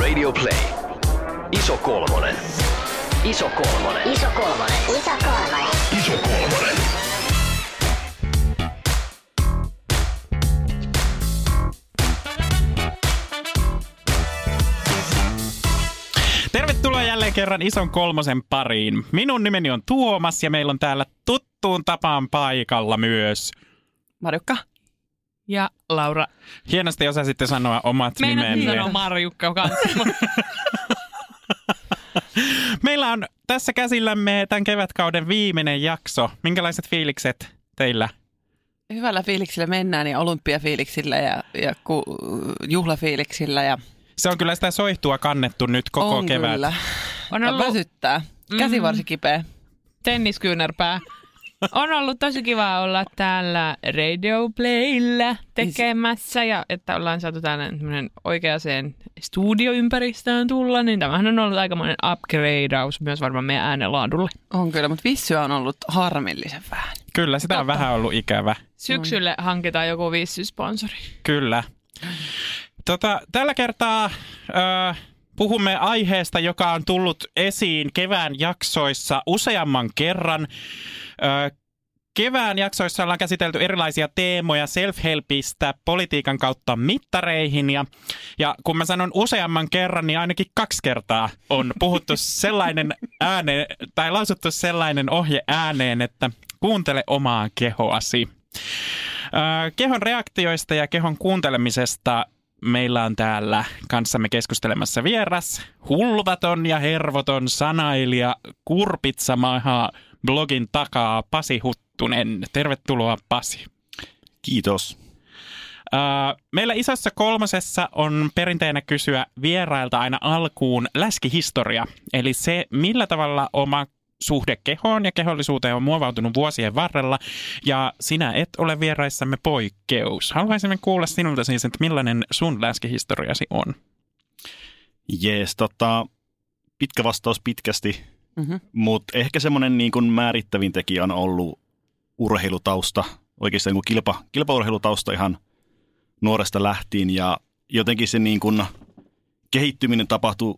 Radio Play. Iso kolmonen. Iso kolmonen. Iso kolmonen. Iso kolmonen. Iso kolmonen. Tervetuloa jälleen kerran ison kolmosen pariin. Minun nimeni on Tuomas ja meillä on täällä tuttuun tapaan paikalla myös. Marjukka. Ja Laura. Hienosti osasitte sanoa omat Meinasin nimenne. sanoa Marjukka kanssa. Meillä on tässä käsillämme tämän kevätkauden viimeinen jakso. Minkälaiset fiilikset teillä? Hyvällä fiiliksillä mennään ja olympiafiiliksillä ja, ja ku, juhlafiiliksillä. Ja Se on kyllä sitä soihtua kannettu nyt koko on kevät. Kyllä. On ollut Väsyttää. Käsivarsi kipeä. tenniskyynärpää. On ollut tosi kiva olla täällä Radio Playllä tekemässä ja että ollaan saatu tänne oikeaan studioympäristöön tulla, niin tämähän on ollut aikamoinen upgradeaus myös varmaan meidän äänenlaadulle. On kyllä, mutta vissyä on ollut harmillisen vähän. Kyllä, sitä on vähän ollut ikävä. Syksylle hankitaan joku vissysponsori. Kyllä. Tota, tällä kertaa ö, puhumme aiheesta, joka on tullut esiin kevään jaksoissa useamman kerran. Kevään jaksoissa ollaan käsitelty erilaisia teemoja self-helpistä politiikan kautta mittareihin. Ja, ja kun mä sanon useamman kerran, niin ainakin kaksi kertaa on puhuttu sellainen ääne, tai lausuttu sellainen ohje ääneen, että kuuntele omaa kehoasi. Kehon reaktioista ja kehon kuuntelemisesta meillä on täällä kanssamme keskustelemassa vieras, hulvaton ja hervoton sanailija Kurpitsamaha blogin takaa Pasi Huttunen. Tervetuloa Pasi. Kiitos. Meillä isossa kolmosessa on perinteenä kysyä vierailta aina alkuun läskihistoria, eli se millä tavalla oma suhde kehoon ja kehollisuuteen on muovautunut vuosien varrella, ja sinä et ole vieraissamme poikkeus. Haluaisimme kuulla sinulta siis, että millainen sun läskihistoriasi on. Jees, tota, pitkä vastaus pitkästi, Mm-hmm. mutta ehkä semmoinen niin kuin määrittävin tekijä on ollut urheilutausta, oikeastaan niin kuin kilpa, kilpaurheilutausta ihan nuoresta lähtien ja jotenkin se niin kuin kehittyminen tapahtui,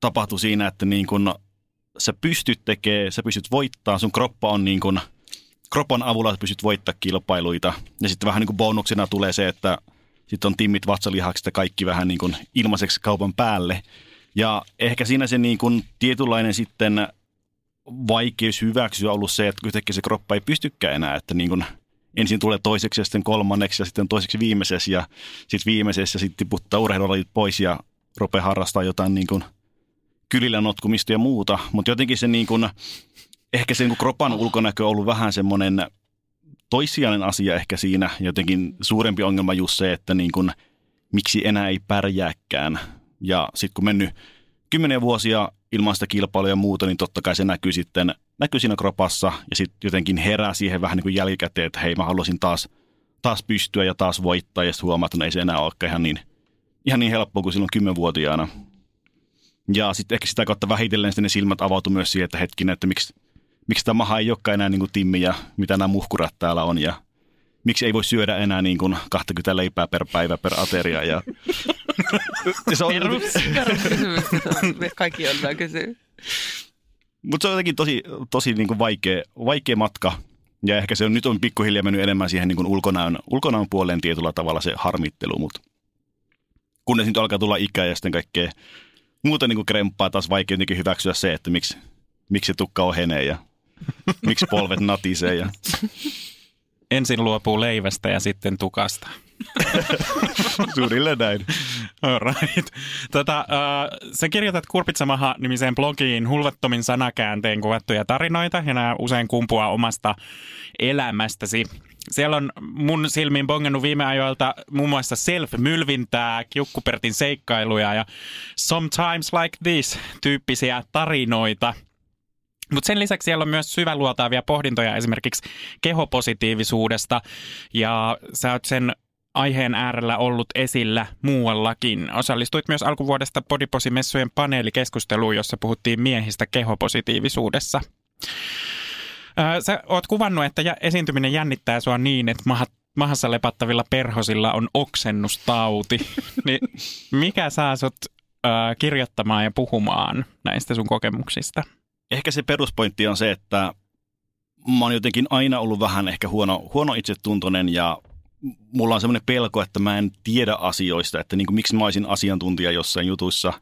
tapahtui siinä, että niin kuin sä pystyt tekemään, sä pystyt voittaa, sun kroppa on niin kuin, kropan avulla sä pystyt voittaa kilpailuita ja sitten vähän niin kuin bonuksena tulee se, että sitten on timmit, vatsalihakset ja kaikki vähän niin kuin ilmaiseksi kaupan päälle. Ja ehkä siinä se niin kuin tietynlainen sitten vaikeus hyväksyä ollut se, että yhtäkkiä se kroppa ei pystykään enää, että niin kuin ensin tulee toiseksi ja sitten kolmanneksi ja sitten toiseksi viimeisessä ja sitten viimeisessä sitten tiputtaa urheilulajit pois ja rupeaa harrastaa jotain niin kuin kylillä notkumista ja muuta. Mutta jotenkin se niin kuin, ehkä se niin kuin kropan ulkonäkö on ollut vähän semmoinen toissijainen asia ehkä siinä. Jotenkin suurempi ongelma just se, että niin kuin, miksi enää ei pärjääkään. Ja sitten kun mennyt kymmeniä vuosia ilman sitä kilpailua ja muuta, niin totta kai se näkyy sitten näkyy siinä kropassa ja sitten jotenkin herää siihen vähän niin kuin jälkikäteen, että hei mä haluaisin taas, taas pystyä ja taas voittaa ja sitten huomaa, että no ei se enää olekaan ihan niin, ihan niin helppoa kuin silloin kymmenvuotiaana. Ja sitten ehkä sitä kautta vähitellen sitten ne silmät avautui myös siihen, että hetkinen, että miksi, miksi tämä maha ei olekaan enää niin kuin Timmi ja mitä nämä muhkurat täällä on ja miksi ei voi syödä enää niin kuin 20 leipää per päivä per ateria. Ja, ja se on, Peruskysymys. Kaikki joudutaan kysyä. mutta se on jotenkin tosi, tosi niin kuin vaikea, vaikea matka. Ja ehkä se on nyt on pikkuhiljaa mennyt enemmän siihen niin kuin ulkonäön, ulkonäön puoleen tietyllä tavalla se harmittelu, mutta kunnes nyt alkaa tulla ikää ja sitten kaikkea muuta niin kuin kremppaa, taas vaikea jotenkin hyväksyä se, että miksi, miksi se tukka ohenee ja miksi polvet natisee. Ja... Ensin luopuu leivästä ja sitten tukasta. Suunnilleen näin. Alright. Tota, uh, sä kirjoitat Kurpitsamaha-nimiseen blogiin hulvattomin sanakäänteen kuvattuja tarinoita, ja nämä usein kumpuaa omasta elämästäsi. Siellä on mun silmiin bongannut viime ajoilta muun muassa self-mylvintää, kiukkupertin seikkailuja ja sometimes like this tyyppisiä tarinoita. Mutta sen lisäksi siellä on myös syväluotaavia pohdintoja esimerkiksi kehopositiivisuudesta ja sä oot sen aiheen äärellä ollut esillä muuallakin. Osallistuit myös alkuvuodesta Podiposi-messujen paneelikeskusteluun, jossa puhuttiin miehistä kehopositiivisuudessa. Sä oot kuvannut, että jä- esiintyminen jännittää sua niin, että mahat, mahassa lepattavilla perhosilla on oksennustauti. niin mikä saa sut kirjoittamaan ja puhumaan näistä sun kokemuksista? Ehkä se peruspointti on se, että mä oon jotenkin aina ollut vähän ehkä huono, huono itsetuntoinen ja mulla on semmoinen pelko, että mä en tiedä asioista, että niin kuin, miksi mä olisin asiantuntija jossain jutussa.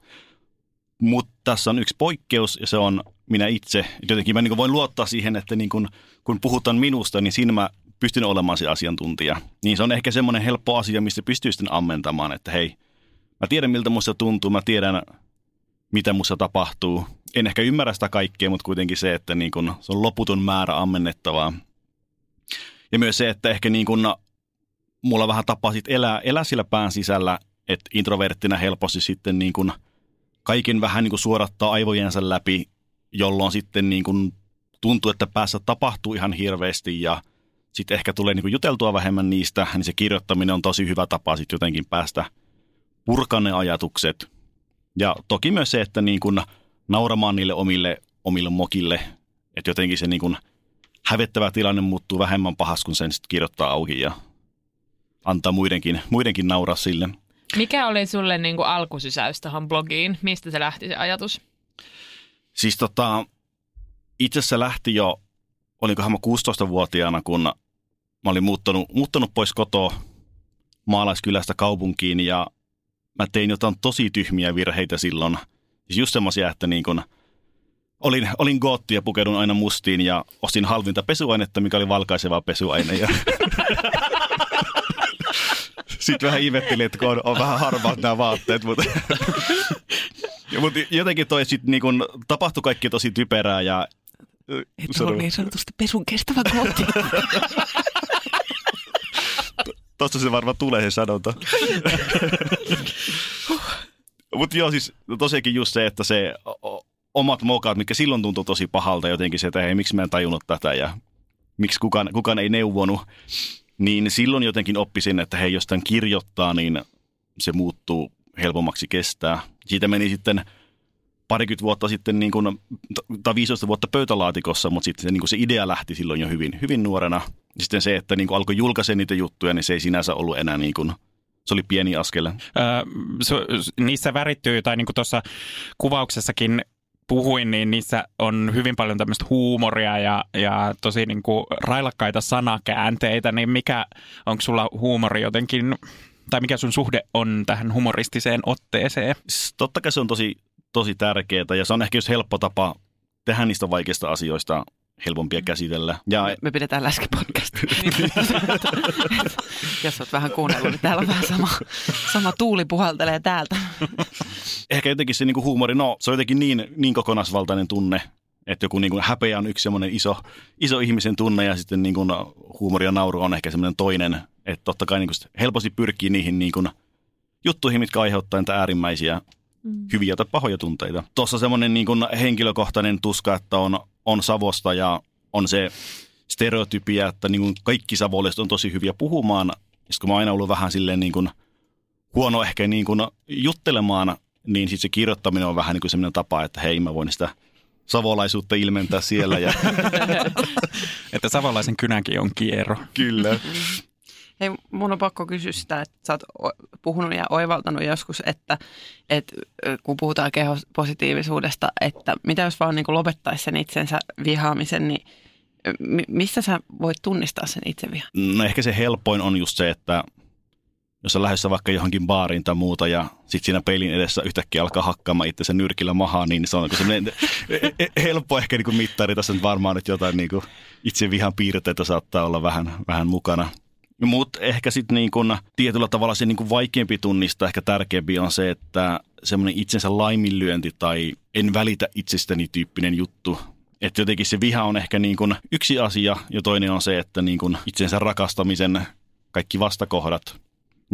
Mutta tässä on yksi poikkeus ja se on minä itse. Jotenkin mä niin voin luottaa siihen, että niin kuin, kun puhutaan minusta, niin siinä mä pystyn olemaan se asiantuntija. Niin se on ehkä semmoinen helppo asia, missä pystyy sitten ammentamaan, että hei, mä tiedän miltä musta tuntuu, mä tiedän mitä musta tapahtuu. En ehkä ymmärrä sitä kaikkea, mutta kuitenkin se, että niin kun, se on loputon määrä ammennettavaa. Ja myös se, että ehkä niin kun, mulla vähän tapaa sit elää, elää sillä pään sisällä, että introverttina helposti sitten niin kun, kaiken vähän niin kun suorattaa aivojensa läpi, jolloin sitten niin kun, tuntuu, että päässä tapahtuu ihan hirveästi ja sitten ehkä tulee niin kun, juteltua vähemmän niistä, niin se kirjoittaminen on tosi hyvä tapa sitten jotenkin päästä purkaa ne ajatukset. Ja toki myös se, että niin kun nauramaan niille omille, omille mokille, että jotenkin se niin kun hävettävä tilanne muuttuu vähemmän pahas, kun sen sitten kirjoittaa auki ja antaa muidenkin, muidenkin nauraa sille. Mikä oli sulle niin kuin alkusysäys tähän blogiin? Mistä se lähti se ajatus? Siis tota, itse se lähti jo, olikohan mä 16-vuotiaana, kun mä olin muuttanut, muuttanut pois kotoa maalaiskylästä kaupunkiin ja mä tein jotain tosi tyhmiä virheitä silloin. Siis just semmoisia, että niin kun olin, olin gootti ja pukeudun aina mustiin ja ostin halvinta pesuainetta, mikä oli valkaisevaa pesuaine. Ja Sitten vähän ihmettelin, että kun on, on vähän harmaat nämä vaatteet, mutta, mutta jotenkin toi sitten niin kun tapahtui kaikki tosi typerää ja Että on niin sanotusti pesun kestävä koti. Tuosta se varmaan tulee se sanonta. Mutta joo, siis tosiaankin just se, että se omat mokaat, mikä silloin tuntui tosi pahalta jotenkin se, että hei, miksi mä en tajunnut tätä ja miksi kukaan, kukaan ei neuvonut, niin silloin jotenkin oppisin, että hei, jos tämän kirjoittaa, niin se muuttuu helpommaksi kestää. Siitä meni sitten parikymmentä vuotta sitten, niin kuin, tai 15 vuotta pöytälaatikossa, mutta sitten se, niin kuin se idea lähti silloin jo hyvin, hyvin nuorena. Sitten se, että niin kuin alkoi julkaisen niitä juttuja, niin se ei sinänsä ollut enää niin kuin, se oli pieni askel. Öö, su- niissä värittyy, tai niin kuin tuossa kuvauksessakin puhuin, niin niissä on hyvin paljon tämmöistä huumoria ja, ja tosi niin kuin railakkaita sanakäänteitä, niin mikä, onko sulla huumori jotenkin, tai mikä sun suhde on tähän humoristiseen otteeseen? Totta kai se on tosi, tosi tärkeää ja se on ehkä just helppo tapa tehdä niistä vaikeista asioista helpompia käsitellä. Ja Me pidetään läskipodcast. Jos olet vähän kuunnellut, niin täällä on vähän sama, sama tuuli puhaltelee täältä. ehkä jotenkin se niinku huumori, no se on jotenkin niin, niin kokonaisvaltainen tunne, että joku niinku häpeä on yksi semmoinen iso, iso ihmisen tunne ja sitten niinku huumori ja nauru on ehkä semmoinen toinen. Että totta kai niinku sit helposti pyrkii niihin niinku juttuihin, mitkä aiheuttaa niitä äärimmäisiä hyviä tai pahoja tunteita. Tuossa semmoinen niin kuin henkilökohtainen tuska, että on, on Savosta ja on se stereotypia, että niin kuin kaikki savolaiset on tosi hyviä puhumaan. Ja kun mä oon aina ollut vähän silleen niin kuin huono ehkä niin kuin juttelemaan, niin sitten se kirjoittaminen on vähän niin kuin semmoinen tapa, että hei mä voin sitä savolaisuutta ilmentää siellä. Ja Että savolaisen kynänkin on kierro. kyllä. Hei, mun on pakko kysyä sitä, että sä oot puhunut ja oivaltanut joskus, että, että kun puhutaan kehospositiivisuudesta, että mitä jos vaan niin lopettaisi sen itsensä vihaamisen, niin ö, mi- missä sä voit tunnistaa sen itsevihan? No ehkä se helpoin on just se, että jos sä lähdössä vaikka johonkin baariin tai muuta ja sitten siinä peilin edessä yhtäkkiä alkaa hakkaamaan itse nyrkillä mahaa, niin se on niinku semmoinen e- e- helppo ehkä niinku mittari. Tässä nyt varmaan nyt jotain niinku itse vihan piirteitä saattaa olla vähän, vähän mukana. Mutta ehkä sitten niin kun tietyllä tavalla se niin kun vaikeampi tunnistaa, ehkä tärkeämpi on se, että semmoinen itsensä laiminlyönti tai en välitä itsestäni tyyppinen juttu. Että jotenkin se viha on ehkä niin kun yksi asia ja toinen on se, että niin kun itsensä rakastamisen kaikki vastakohdat.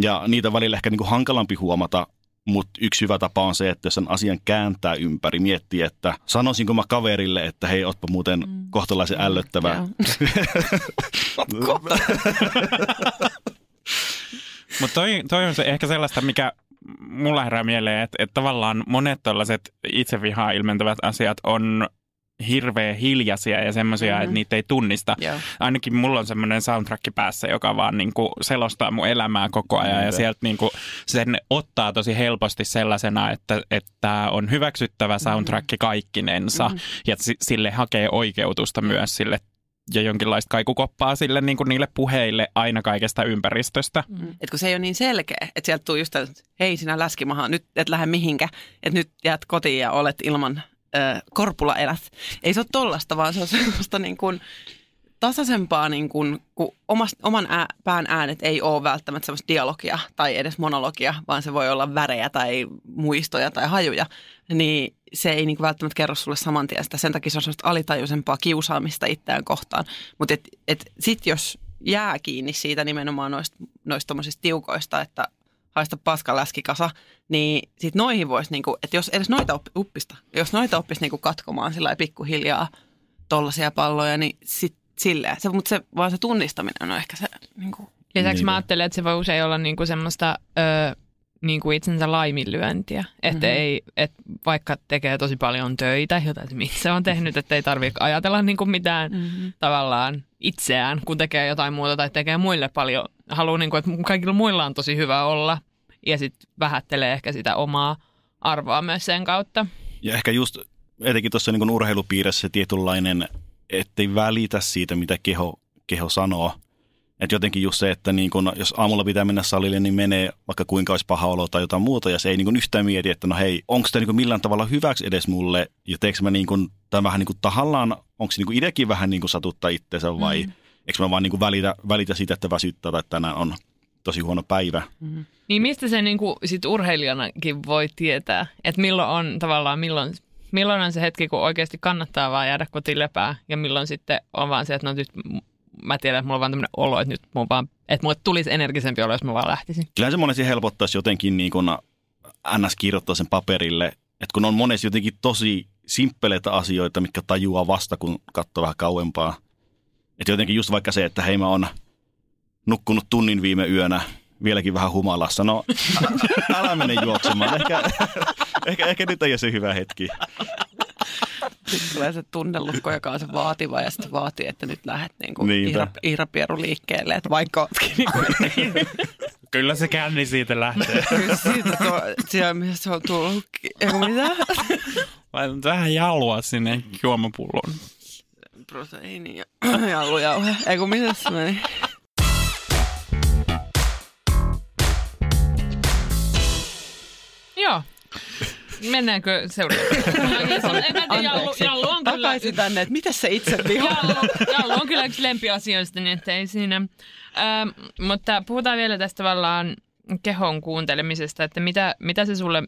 Ja niitä välillä ehkä niin hankalampi huomata, mutta yksi hyvä tapa on se, että jos sen asian kääntää ympäri, miettii, että sanoisinko mä kaverille, että hei, otpa muuten mm. kohtalaisen ällöttävä. Joo. Mutta toi, toi on se ehkä sellaista, mikä mulla herää mieleen, että, että tavallaan monet tällaiset itsevihaa ilmentävät asiat on hirveän hiljaisia ja semmoisia, mm-hmm. että niitä ei tunnista. Joo. Ainakin mulla on semmoinen soundtrack päässä, joka vaan niin kuin selostaa mun elämää koko ajan ja Niinpä. sieltä niin kuin sen ottaa tosi helposti sellaisena, että, että on hyväksyttävä soundtrack kaikkinensa mm-hmm. ja si- sille hakee oikeutusta myös sille ja jonkinlaista kaikukoppaa sille niin kuin niille puheille aina kaikesta ympäristöstä. Mm. Et kun se ei ole niin selkeä, että sieltä tulee just, että hei sinä läskimaha, nyt et lähde mihinkä, että nyt jäät kotiin ja olet ilman korpula elät. Ei se ole tollasta, vaan se on sellaista niin kuin tasaisempaa, niin kuin, kun omas, oman ää, pään äänet ei ole välttämättä sellaista dialogia tai edes monologia, vaan se voi olla värejä tai muistoja tai hajuja, niin se ei niin kuin välttämättä kerro sulle saman tien sitä. Sen takia se on sellaista alitajuisempaa kiusaamista itseään kohtaan. Mutta et, et sitten jos jää kiinni siitä nimenomaan noista, tommosista tiukoista, että haista paska läskikasa, niin sit noihin voisi, niinku, että jos edes noita oppi, uppista, jos noita oppisi niinku katkomaan sillä pikkuhiljaa tollaisia palloja, niin sit silleen. Se, mutta se, vaan se tunnistaminen on ehkä se, niinku, Lisäksi Niin. mä ajattelen, että se voi usein olla niinku semmoista ö, niinku itsensä laiminlyöntiä. Että Mhm. mm-hmm. ei, et vaikka tekee tosi paljon töitä, jotain se on tehnyt, että ei tarvitse ajatella niinku mitään mm-hmm. tavallaan itseään, kun tekee jotain muuta tai tekee muille paljon. Haluaa, niinku, että kaikilla muilla on tosi hyvä olla ja sitten vähättelee ehkä sitä omaa arvoa myös sen kautta. Ja ehkä just etenkin tuossa niin urheilupiirissä se tietynlainen, ettei välitä siitä, mitä keho, keho sanoo. Että jotenkin just se, että niin kun, jos aamulla pitää mennä salille, niin menee vaikka kuinka olisi paha olo tai jotain muuta, ja se ei niin kun yhtään mieti, että no hei, onko tämä niin millään tavalla hyväksi edes mulle, ja teekö mä niin kun, tämän vähän niin kuin tahallaan, onko se niin itsekin vähän niin kuin satuttaa itseensä vai mm. eikö mä vaan niin kuin välitä, välitä siitä, että väsyttää tai että tänään on tosi huono päivä. Niin mistä se niinku sit urheilijanakin voi tietää, että milloin on tavallaan, milloin, milloin on se hetki, kun oikeasti kannattaa vaan jäädä kotiin lepää ja milloin sitten on vaan se, että no nyt mä tiedän, että mulla on vaan tämmöinen olo, että nyt mun vaan, että mulle tulisi energisempi olo, jos mä vaan lähtisin. Kyllähän se monesti helpottaisi jotenkin niin kuin NS kirjoittaa sen paperille, että kun on monesti jotenkin tosi simppeleitä asioita, mitkä tajuaa vasta, kun katsoo vähän kauempaa. Että jotenkin just vaikka se, että hei mä oon nukkunut tunnin viime yönä, vieläkin vähän humalassa. No, älä mene juoksemaan. Ehkä, ehkä, ehkä nyt ei ole se hyvä hetki. Sitten tulee se tunnelukko, joka on se vaativa ja sitten vaatii, että nyt lähdet niin kuin Niinpä. Iira, Iira Pieru liikkeelle, että vaikka ootkin niin kuin, Kyllä se känni siitä lähtee. kyllä siitä tuo, siellä se on tullut, eikö mitä? Laitan vähän jalua sinne juomapulloon. Proteiini ja jallujauhe, eikö mitä se meni? Mennäänkö seuraavaan? Jallu, jallu on kyllä, Takaisin tänne, että miten se itse vihaa? jallu, jallu on kyllä yksi lempiasioista, niin että ei siinä. Ähm, mutta puhutaan vielä tästä tavallaan kehon kuuntelemisesta, että mitä, mitä se sulle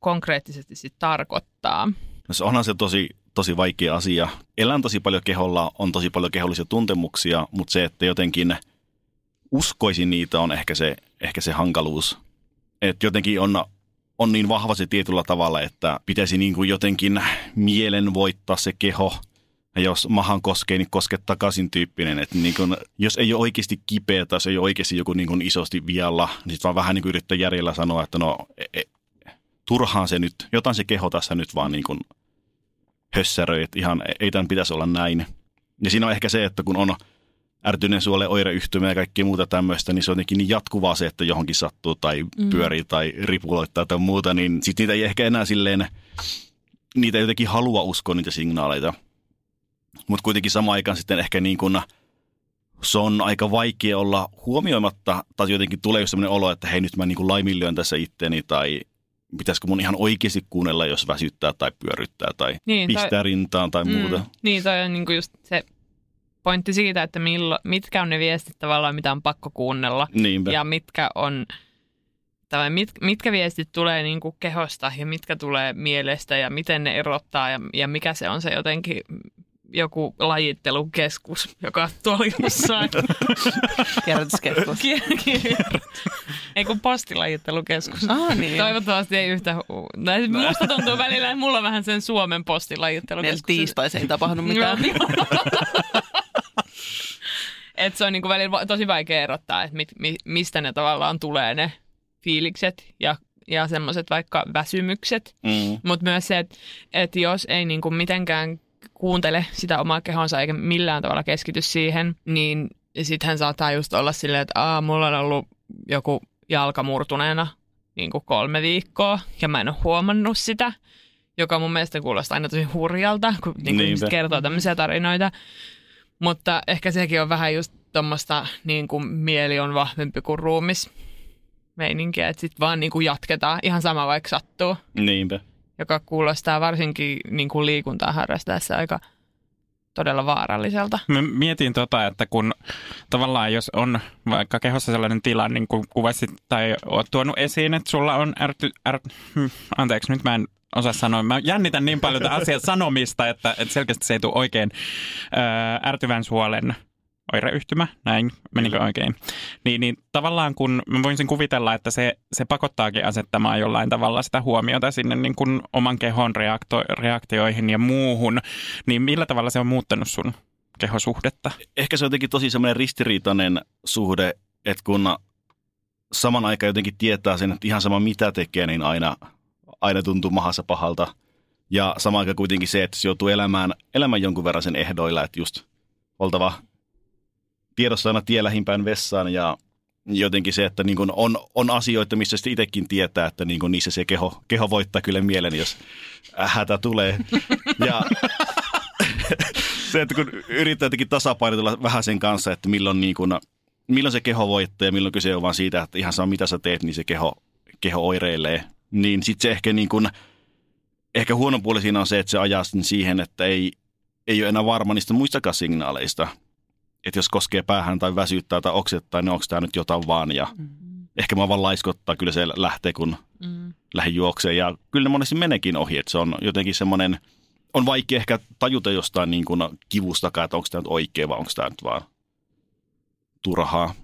konkreettisesti sitten tarkoittaa. No se onhan se tosi, tosi vaikea asia. Elän tosi paljon keholla, on tosi paljon kehollisia tuntemuksia, mutta se, että jotenkin uskoisin niitä on ehkä se, ehkä se hankaluus. Että jotenkin on, on niin vahva se tietyllä tavalla, että pitäisi niin kuin jotenkin mielen voittaa se keho. Ja jos mahan koskee, niin koske takaisin tyyppinen. Että niin kuin, jos ei ole oikeasti kipeä tai jos ei ole oikeasti joku niin kuin isosti vialla, niin sitten vaan vähän niin kuin yrittää järjellä sanoa, että no e- e- turhaan se nyt, jotain se keho tässä nyt vaan niin kuin hössäröi, että ihan ei tämän pitäisi olla näin. Ja siinä on ehkä se, että kun on ärtyneen suolle oireyhtymä ja kaikki muuta tämmöistä, niin se on jotenkin niin jatkuvaa se, että johonkin sattuu tai pyörii tai ripuloittaa tai muuta, niin sitten niitä ei ehkä enää silleen, niitä ei jotenkin halua uskoa niitä signaaleita. Mutta kuitenkin samaan aikaan sitten ehkä niin kuin se on aika vaikea olla huomioimatta, tai jotenkin tulee just sellainen olo, että hei nyt mä niin kuin laiminlyön tässä itteni, tai pitäisikö mun ihan oikeasti kuunnella, jos väsyttää tai pyöryttää tai Niin, pistää rintaan tai muuta. Mm, niin, toi on niinku just se pointti siitä, että millo, mitkä on ne viestit tavallaan, mitä on pakko kuunnella. Niinpä. Ja mitkä on, tai mit, mitkä viestit tulee niinku kehosta ja mitkä tulee mielestä ja miten ne erottaa ja, ja mikä se on se jotenkin joku lajittelukeskus, joka tuolla jossain Kierrätyskeskus. Kier- kier- ei kun postilajittelukeskus. Ah, niin. Toivottavasti ei yhtä... hu- Tai Musta tuntuu välillä, että mulla on vähän sen Suomen postilajittelukeskus. tiistaisin ei tapahdu mitään. Et se on niinku välillä tosi vaikea erottaa, että mit, mi, mistä ne tavallaan tulee ne fiilikset ja, ja semmoiset vaikka väsymykset. Mm. Mutta myös se, että et jos ei niinku mitenkään kuuntele sitä omaa kehonsa eikä millään tavalla keskity siihen, niin sitten hän saattaa just olla silleen, että Aa, mulla on ollut joku jalka murtuneena niin kuin kolme viikkoa ja mä en ole huomannut sitä, joka mun mielestä kuulostaa aina tosi hurjalta, kun niin kuin kertoo tämmöisiä tarinoita. Mutta ehkä sekin on vähän just tuommoista niin kuin mieli on vahvempi kuin ruumis meininkiä, että sitten vaan niin kuin jatketaan ihan sama vaikka sattuu, Niinpä. joka kuulostaa varsinkin niin kuin liikuntaa harrastaessa aika todella vaaralliselta. Mä mietin tota, että kun tavallaan jos on vaikka kehossa sellainen tila, niin kuin kuvasit tai oot tuonut esiin, että sulla on ärty, ärt, hmm, anteeksi, nyt mä en osaa sanoa. Mä jännitän niin paljon tätä asian sanomista, että, että selkeästi se ei tule oikein ää, ärtyvän suolen oireyhtymä, näin, menikö oikein? Niin, niin tavallaan kun mä voisin kuvitella, että se, se pakottaakin asettamaan jollain tavalla sitä huomiota sinne niin kuin oman kehon reakto, reaktioihin ja muuhun, niin millä tavalla se on muuttanut sun kehosuhdetta? Ehkä se on jotenkin tosi semmoinen ristiriitainen suhde, että kun saman aikaan jotenkin tietää sen, että ihan sama mitä tekee, niin aina, aina tuntuu mahassa pahalta. Ja samaan aikaan kuitenkin se, että se joutuu elämään, elämään jonkun verran sen ehdoilla, että just oltava tiedossa aina tie lähimpään vessaan ja jotenkin se, että niin on, on asioita, missä sitten itsekin tietää, että niin niissä se keho, keho voittaa kyllä mielen, jos hätä tulee. Ja se, että kun yrittää jotenkin tasapainotella vähän sen kanssa, että milloin, niin kun, milloin se keho voittaa ja milloin kyse on vaan siitä, että ihan sama mitä sä teet, niin se keho, keho oireilee. Niin sitten se ehkä, niin kun, ehkä huono puoli siinä on se, että se ajaa sen siihen, että ei, ei ole enää varma niistä muistakaan signaaleista. Että jos koskee päähän tai väsyttää tai oksettaa, niin onko tämä nyt jotain vaan. Ja Mm-hmm. ehkä mä vaan laiskottaa, kyllä se lähtee, kun Mm. lähden juokseen. Ja kyllä ne monesti meneekin ohi, että se on jotenkin semmoinen, on vaikea ehkä tajuta jostain niin kuin kivustakaan, että onko tämä nyt oikea vai onko tämä nyt vaan turhaa.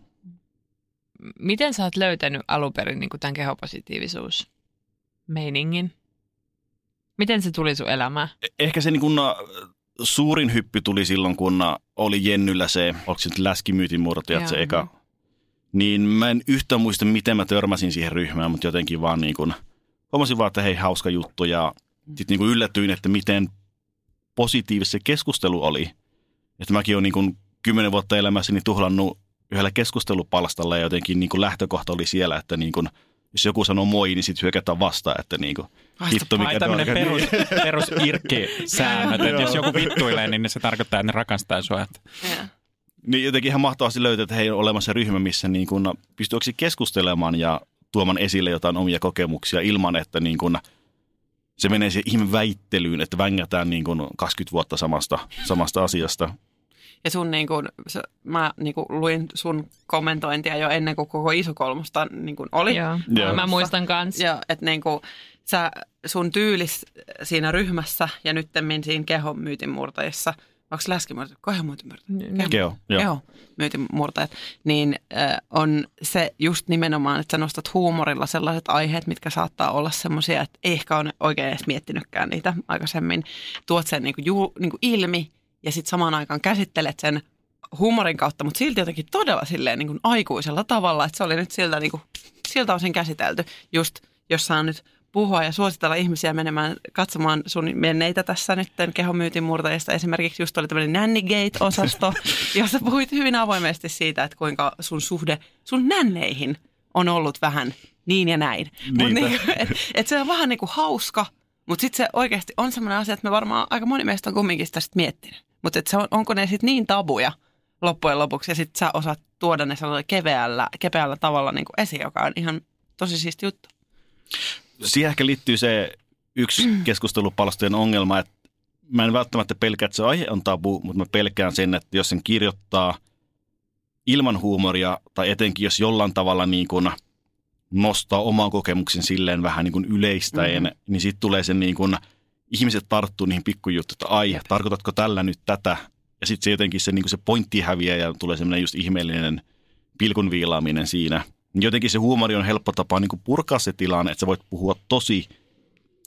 Miten sä oot löytänyt alun perin niin tämän kehopositiivisuus meiningin? Miten se tuli sun elämään? Ehkä se niin kuin, äh, suurin hyppy tuli silloin, kun äh, oli Jennyllä se, onko se nyt läskimyytin murtajat se eka. Niin mä en yhtään muista, miten mä törmäsin siihen ryhmään, mutta jotenkin vaan niin kuin, huomasin vaan, että hei, hauska juttu. Ja sitten niin kuin yllätyin, että miten positiivista se keskustelu oli. Että mäkin olen niin kuin kymmenen vuotta elämässäni tuhlannut yhdellä keskustelupalstalla ja jotenkin niin kuin lähtökohta oli siellä, että niin kuin, jos joku sanoo moi, niin sitten hyökätään vastaan, että niin kuin, hitto mikä tämmöinen perus, perus irkki-säännöt, että jos joku vittuilee, niin se tarkoittaa, että ne rakastaa sua. Että Yeah. Niin jotenkin ihan mahtavasti löytää, että hei on olemassa ryhmä, missä niin kun pystyy keskustelemaan ja tuomaan esille jotain omia kokemuksia ilman, että niin kun se menee siihen ihme väittelyyn, että vängätään niin kun 20 vuotta samasta, samasta asiasta. Ja sun niin kuin, se, mä niin kuin luin sun kommentointia jo ennen kuin koko isokolmosta niin kuin oli. Joo. Joo. Mä muistan kans. Ja että niin kuin, sä, sun tyylis siinä ryhmässä ja nyttemmin siinä kehon myytinmurtajissa, onko läskimurtajat? Kehon myytinmurtajat? Joo. Joo, myytinmurtajat. Niin äh, on se just nimenomaan, että sä nostat huumorilla sellaiset aiheet, mitkä saattaa olla semmoisia, että ei ehkä ole oikein edes miettinytkään niitä aikaisemmin. Tuot sen niin kuin, ju, niin kuin ilmi ja sitten samaan aikaan käsittelet sen huumorin kautta, mutta silti jotenkin todella silleen niin kuin aikuisella tavalla, että se oli nyt siltä, niin kuin, siltä osin käsitelty. Just jos saa nyt puhua ja suositella ihmisiä menemään katsomaan sun menneitä tässä nyt kehomyytin murtajista. Esimerkiksi just oli tämmöinen Nannygate-osasto, jossa puhuit hyvin avoimesti siitä, että kuinka sun suhde sun nänneihin on ollut vähän niin ja näin. Mut Niinpä. niin, et, et se on vähän niin kuin hauska, mutta sitten se oikeasti on semmoinen asia, että me varmaan aika moni meistä on kumminkin sitä sit miettinyt. Mutta se on, onko ne sitten niin tabuja loppujen lopuksi ja sitten sä osaat tuoda ne sellaisella keveällä, kepeällä tavalla niin kuin esiin, joka on ihan tosi siisti juttu. Siihen ehkä liittyy se yksi keskustelupalstojen ongelma, että mä en välttämättä pelkää, että se aihe on tabu, mutta mä pelkään sen, että jos sen kirjoittaa ilman huumoria tai etenkin jos jollain tavalla niin kuin nostaa oman kokemuksen silleen vähän niin kuin yleistäen, mm-hmm. niin sitten tulee se niin kuin, ihmiset tarttuu niihin pikkujuttuihin, että ai, Jep. tarkoitatko tällä nyt tätä? Ja sitten se jotenkin se, niin se pointti häviää ja tulee semmoinen just ihmeellinen pilkun viilaaminen siinä. Jotenkin se huumori on helppo tapa niin purkaa se tilanne, että sä voit puhua tosi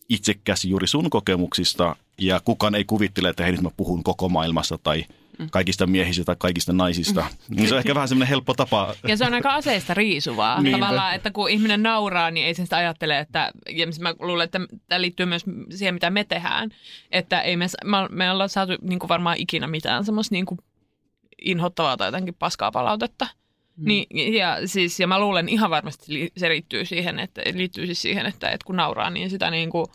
itsekäs juuri sun kokemuksista ja kukaan ei kuvittele, että hei nyt mä puhun koko maailmassa tai kaikista miehistä tai kaikista naisista. Niin se on ehkä vähän semmoinen helppo tapa. Ja se on aika aseista riisuvaa. Niinpä. Tavallaan, että kun ihminen nauraa, niin ei sen sitä ajattele, että, ja mä luulen, että tämä liittyy myös siihen, mitä me tehdään. Että ei me, me, ollaan saatu niin kuin varmaan ikinä mitään semmoista niin kuin inhottavaa tai jotenkin paskaa palautetta. Mm. Niin, ja, siis, ja mä luulen ihan varmasti se liittyy siihen, että, liittyy siis siihen, että, että kun nauraa, niin sitä niin kuin,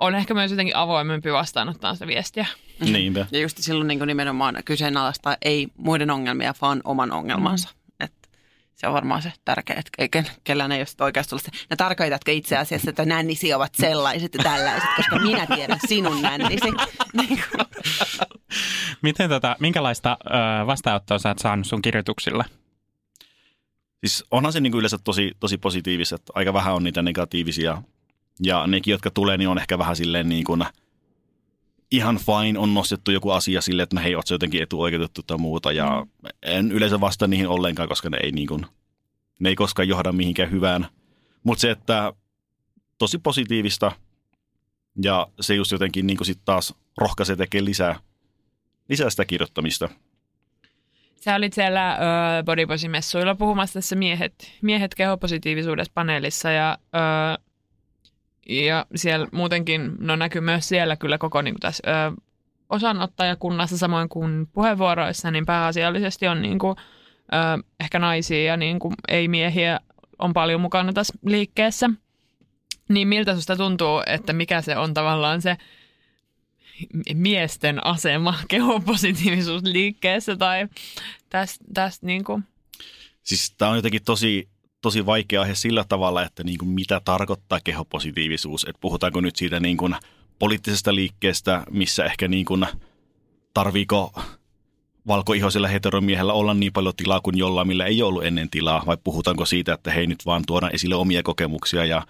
on ehkä myös jotenkin avoimempi vastaanottaa sitä viestiä. Niinpä. Ja just silloin niin nimenomaan kyseenalaistaa ei muiden ongelmia, vaan oman ongelmansa. Mm. Et se on varmaan se tärkeä, että ke- kellään ei ole oikeasti tullut se. Ja tarkoitatko itse asiassa, että nännisi ovat sellaiset ja tällaiset, koska minä tiedän sinun nännisi. Niin Miten tota, minkälaista ö, vastaanottoa sä oot saanut sun kirjoituksilla? Siis onhan se niin kuin yleensä tosi, tosi positiivista, että aika vähän on niitä negatiivisia. Ja nekin, jotka tulee, niin on ehkä vähän silleen niin kuin ihan fine, on nostettu joku asia silleen, että no hei, oot sä jotenkin etuoikeutettu tai muuta. Ja en yleensä vasta niihin ollenkaan, koska ne ei, niin kuin, ne ei koskaan johda mihinkään hyvään. Mutta se, että tosi positiivista ja se just jotenkin niin kuin sit taas rohkaisee tekemään lisää, lisää sitä kirjoittamista. Sä olit siellä Bodyposi-messuilla puhumassa tässä miehet, miehet kehopositiivisuudessa paneelissa ja, ö, ja siellä muutenkin, no näkyy myös siellä kyllä koko niin kuin tässä ö, osanottajakunnassa samoin kuin puheenvuoroissa, niin pääasiallisesti on niin kuin, ö, ehkä naisia ja niin kuin ei-miehiä on paljon mukana tässä liikkeessä. Niin miltä susta tuntuu, että mikä se on tavallaan se miesten asema kehopositiivisuusliikkeessä tai tästä täst niin kuin. Siis tämä on jotenkin tosi, tosi vaikea aihe sillä tavalla, että niin kuin mitä tarkoittaa kehopositiivisuus. Että puhutaanko nyt siitä niin kuin poliittisesta liikkeestä, missä ehkä niin kuin tarviiko valkoihoisella heteromiehellä olla niin paljon tilaa kuin jollain, millä ei ollut ennen tilaa, vai puhutaanko siitä, että hei nyt vaan tuodaan esille omia kokemuksia ja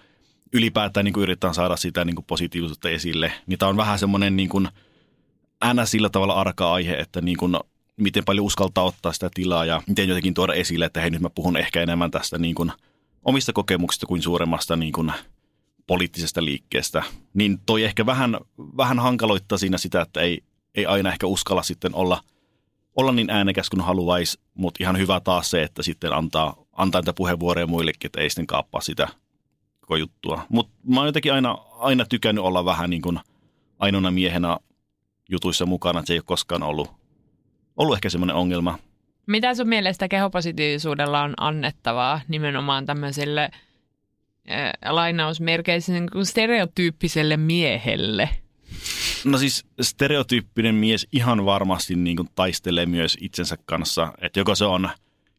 ylipäätään niin kuin yritetään saada sitä niin kuin positiivisuutta esille. Niin tämä on vähän semmoinen niin kuin äänä sillä tavalla arka aihe, että niin kuin miten paljon uskaltaa ottaa sitä tilaa ja miten jotenkin tuoda esille, että hei nyt mä puhun ehkä enemmän tästä niin kuin omista kokemuksista kuin suuremmasta niin kuin poliittisesta liikkeestä. Niin toi ehkä vähän, vähän hankaloittaa siinä sitä, että ei, ei aina ehkä uskalla sitten olla, olla niin äänekäs kuin haluaisi, mutta ihan hyvä taas se, että sitten antaa, antaa niitä puheenvuoroja muillekin, että ei sitten kaappaa sitä koko juttua. Mutta mä oon jotenkin aina, aina tykännyt olla vähän niin kuin ainoana miehenä jutuissa mukana, että se ei ole koskaan ollut, ollut ehkä semmoinen ongelma. Mitä sun mielestä kehopositiivisuudella on annettavaa nimenomaan tämmöiselle äh, lainausmerkeissä niin kuin stereotyyppiselle miehelle? No siis stereotyyppinen mies ihan varmasti niin kuin taistelee myös itsensä kanssa, että joko se on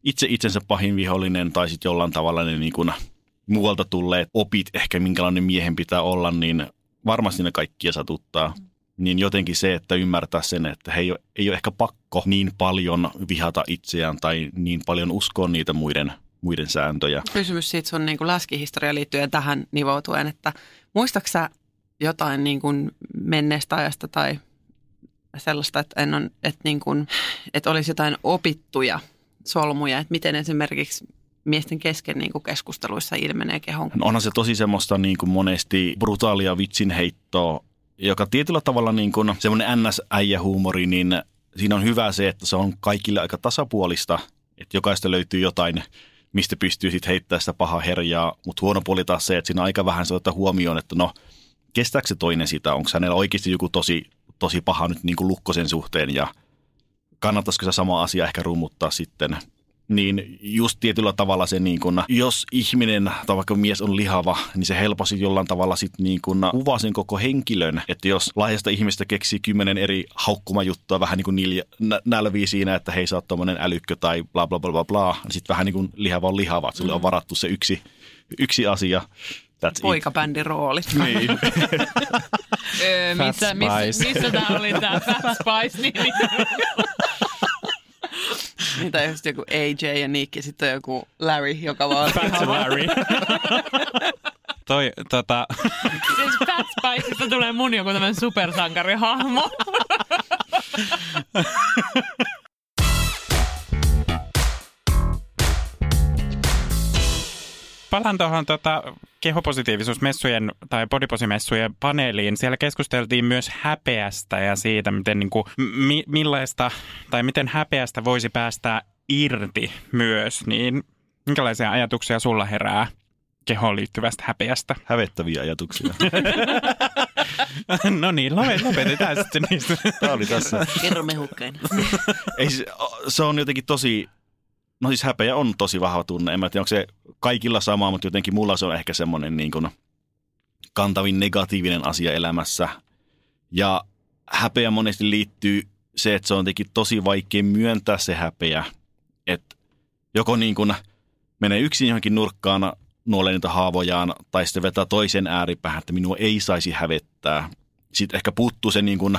itse itsensä pahin vihollinen tai sitten jollain tavalla ne niin kuin muualta tulleet opit ehkä minkälainen miehen pitää olla, niin varmasti ne kaikkia satuttaa. Niin jotenkin se, että ymmärtää sen, että he ei ole, ei ole ehkä pakko niin paljon vihata itseään tai niin paljon uskoa niitä muiden, muiden sääntöjä. kysymys siitä sun niin läskihistoria liittyen tähän nivoutuen, että muistaaksä jotain niin kuin menneestä ajasta tai sellaista, että, en on, että, niin kuin, että olisi jotain opittuja solmuja, että miten esimerkiksi miesten kesken niin kuin keskusteluissa ilmenee kehon. No Onhan se tosi semmoista niin kuin monesti brutaalia vitsinheittoa, joka tietyllä tavalla niin kuin semmoinen NS-äijähuumori, niin siinä on hyvä se, että se on kaikille aika tasapuolista, että jokaista löytyy jotain, mistä pystyy sitten heittämään sitä pahaa herjaa, mutta huono puoli taas se, että siinä aika vähän se ottaa huomioon, että no, kestääkö se toinen sitä, onko hänellä oikeasti joku tosi, tosi paha nyt niin kuin lukkosen suhteen? Ja kannattaisiko se sama asia ehkä rummuttaa sitten niin just tietyllä tavalla se niin kun, jos ihminen tai vaikka mies on lihava, niin se helposti jollain tavalla sitten niin kun kuvaa sen koko henkilön. Että jos lahjasta ihmistä keksii kymmenen eri haukkumajuttua vähän niin kuin nilja, nä- nälvii siinä, että hei sä oot tommonen älykkö tai bla bla bla bla bla, niin sitten vähän niin kuin lihava on lihava, että sulle on varattu se yksi, yksi asia. That's it. Poikabändin rooli. Niin. Öö, missä, missä, missä tämä oli tämä Fat Spice? Niin, niin. Niitä just joku AJ ja Nick ja sitten on joku Larry, joka vaan Fat Larry. Toi, tota, Siis Fat Spiceista tulee mun joku tämmöinen supersankarihahmo. palaan tuohon tota, kehopositiivisuusmessujen tai bodyposimessujen paneeliin. Siellä keskusteltiin myös häpeästä ja siitä, miten niin kuin, mi, millaista tai miten häpeästä voisi päästä irti myös. Niin minkälaisia ajatuksia sulla herää kehoon liittyvästä häpeästä? Hävettäviä ajatuksia. no niin, lope- lopetetaan sitten niistä. Tämä oli tässä. Kerro mehukkain. Ei, se on jotenkin tosi, no siis häpeä on tosi vahva tunne. En mä tiedä, onko se kaikilla sama, mutta jotenkin mulla se on ehkä semmoinen niin kuin kantavin negatiivinen asia elämässä. Ja häpeä monesti liittyy se, että se on jotenkin tosi vaikea myöntää se häpeä. Että joko niin kuin menee yksin johonkin nurkkaan nuolee niitä haavojaan, tai sitten vetää toisen ääripäähän, että minua ei saisi hävettää. Sitten ehkä puuttuu se niin kuin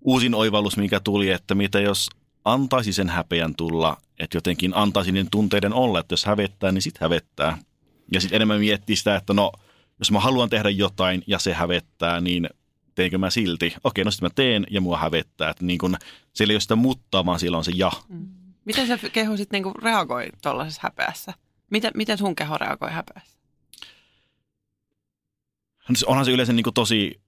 uusin oivallus, mikä tuli, että mitä jos antaisi sen häpeän tulla, että jotenkin antaisi niiden tunteiden olla, että jos hävettää, niin sitten hävettää. Ja sitten enemmän miettii sitä, että no, jos mä haluan tehdä jotain ja se hävettää, niin teinkö mä silti? Okei, no sitten mä teen ja mua hävettää. Että niin kun, siellä ei ole sitä mutta, vaan siellä on se ja. Miten se keho sitten niinku reagoi tuollaisessa häpeässä? Miten, miten sun keho reagoi häpeässä? Siis Onhan se yleensä niin kuin tosi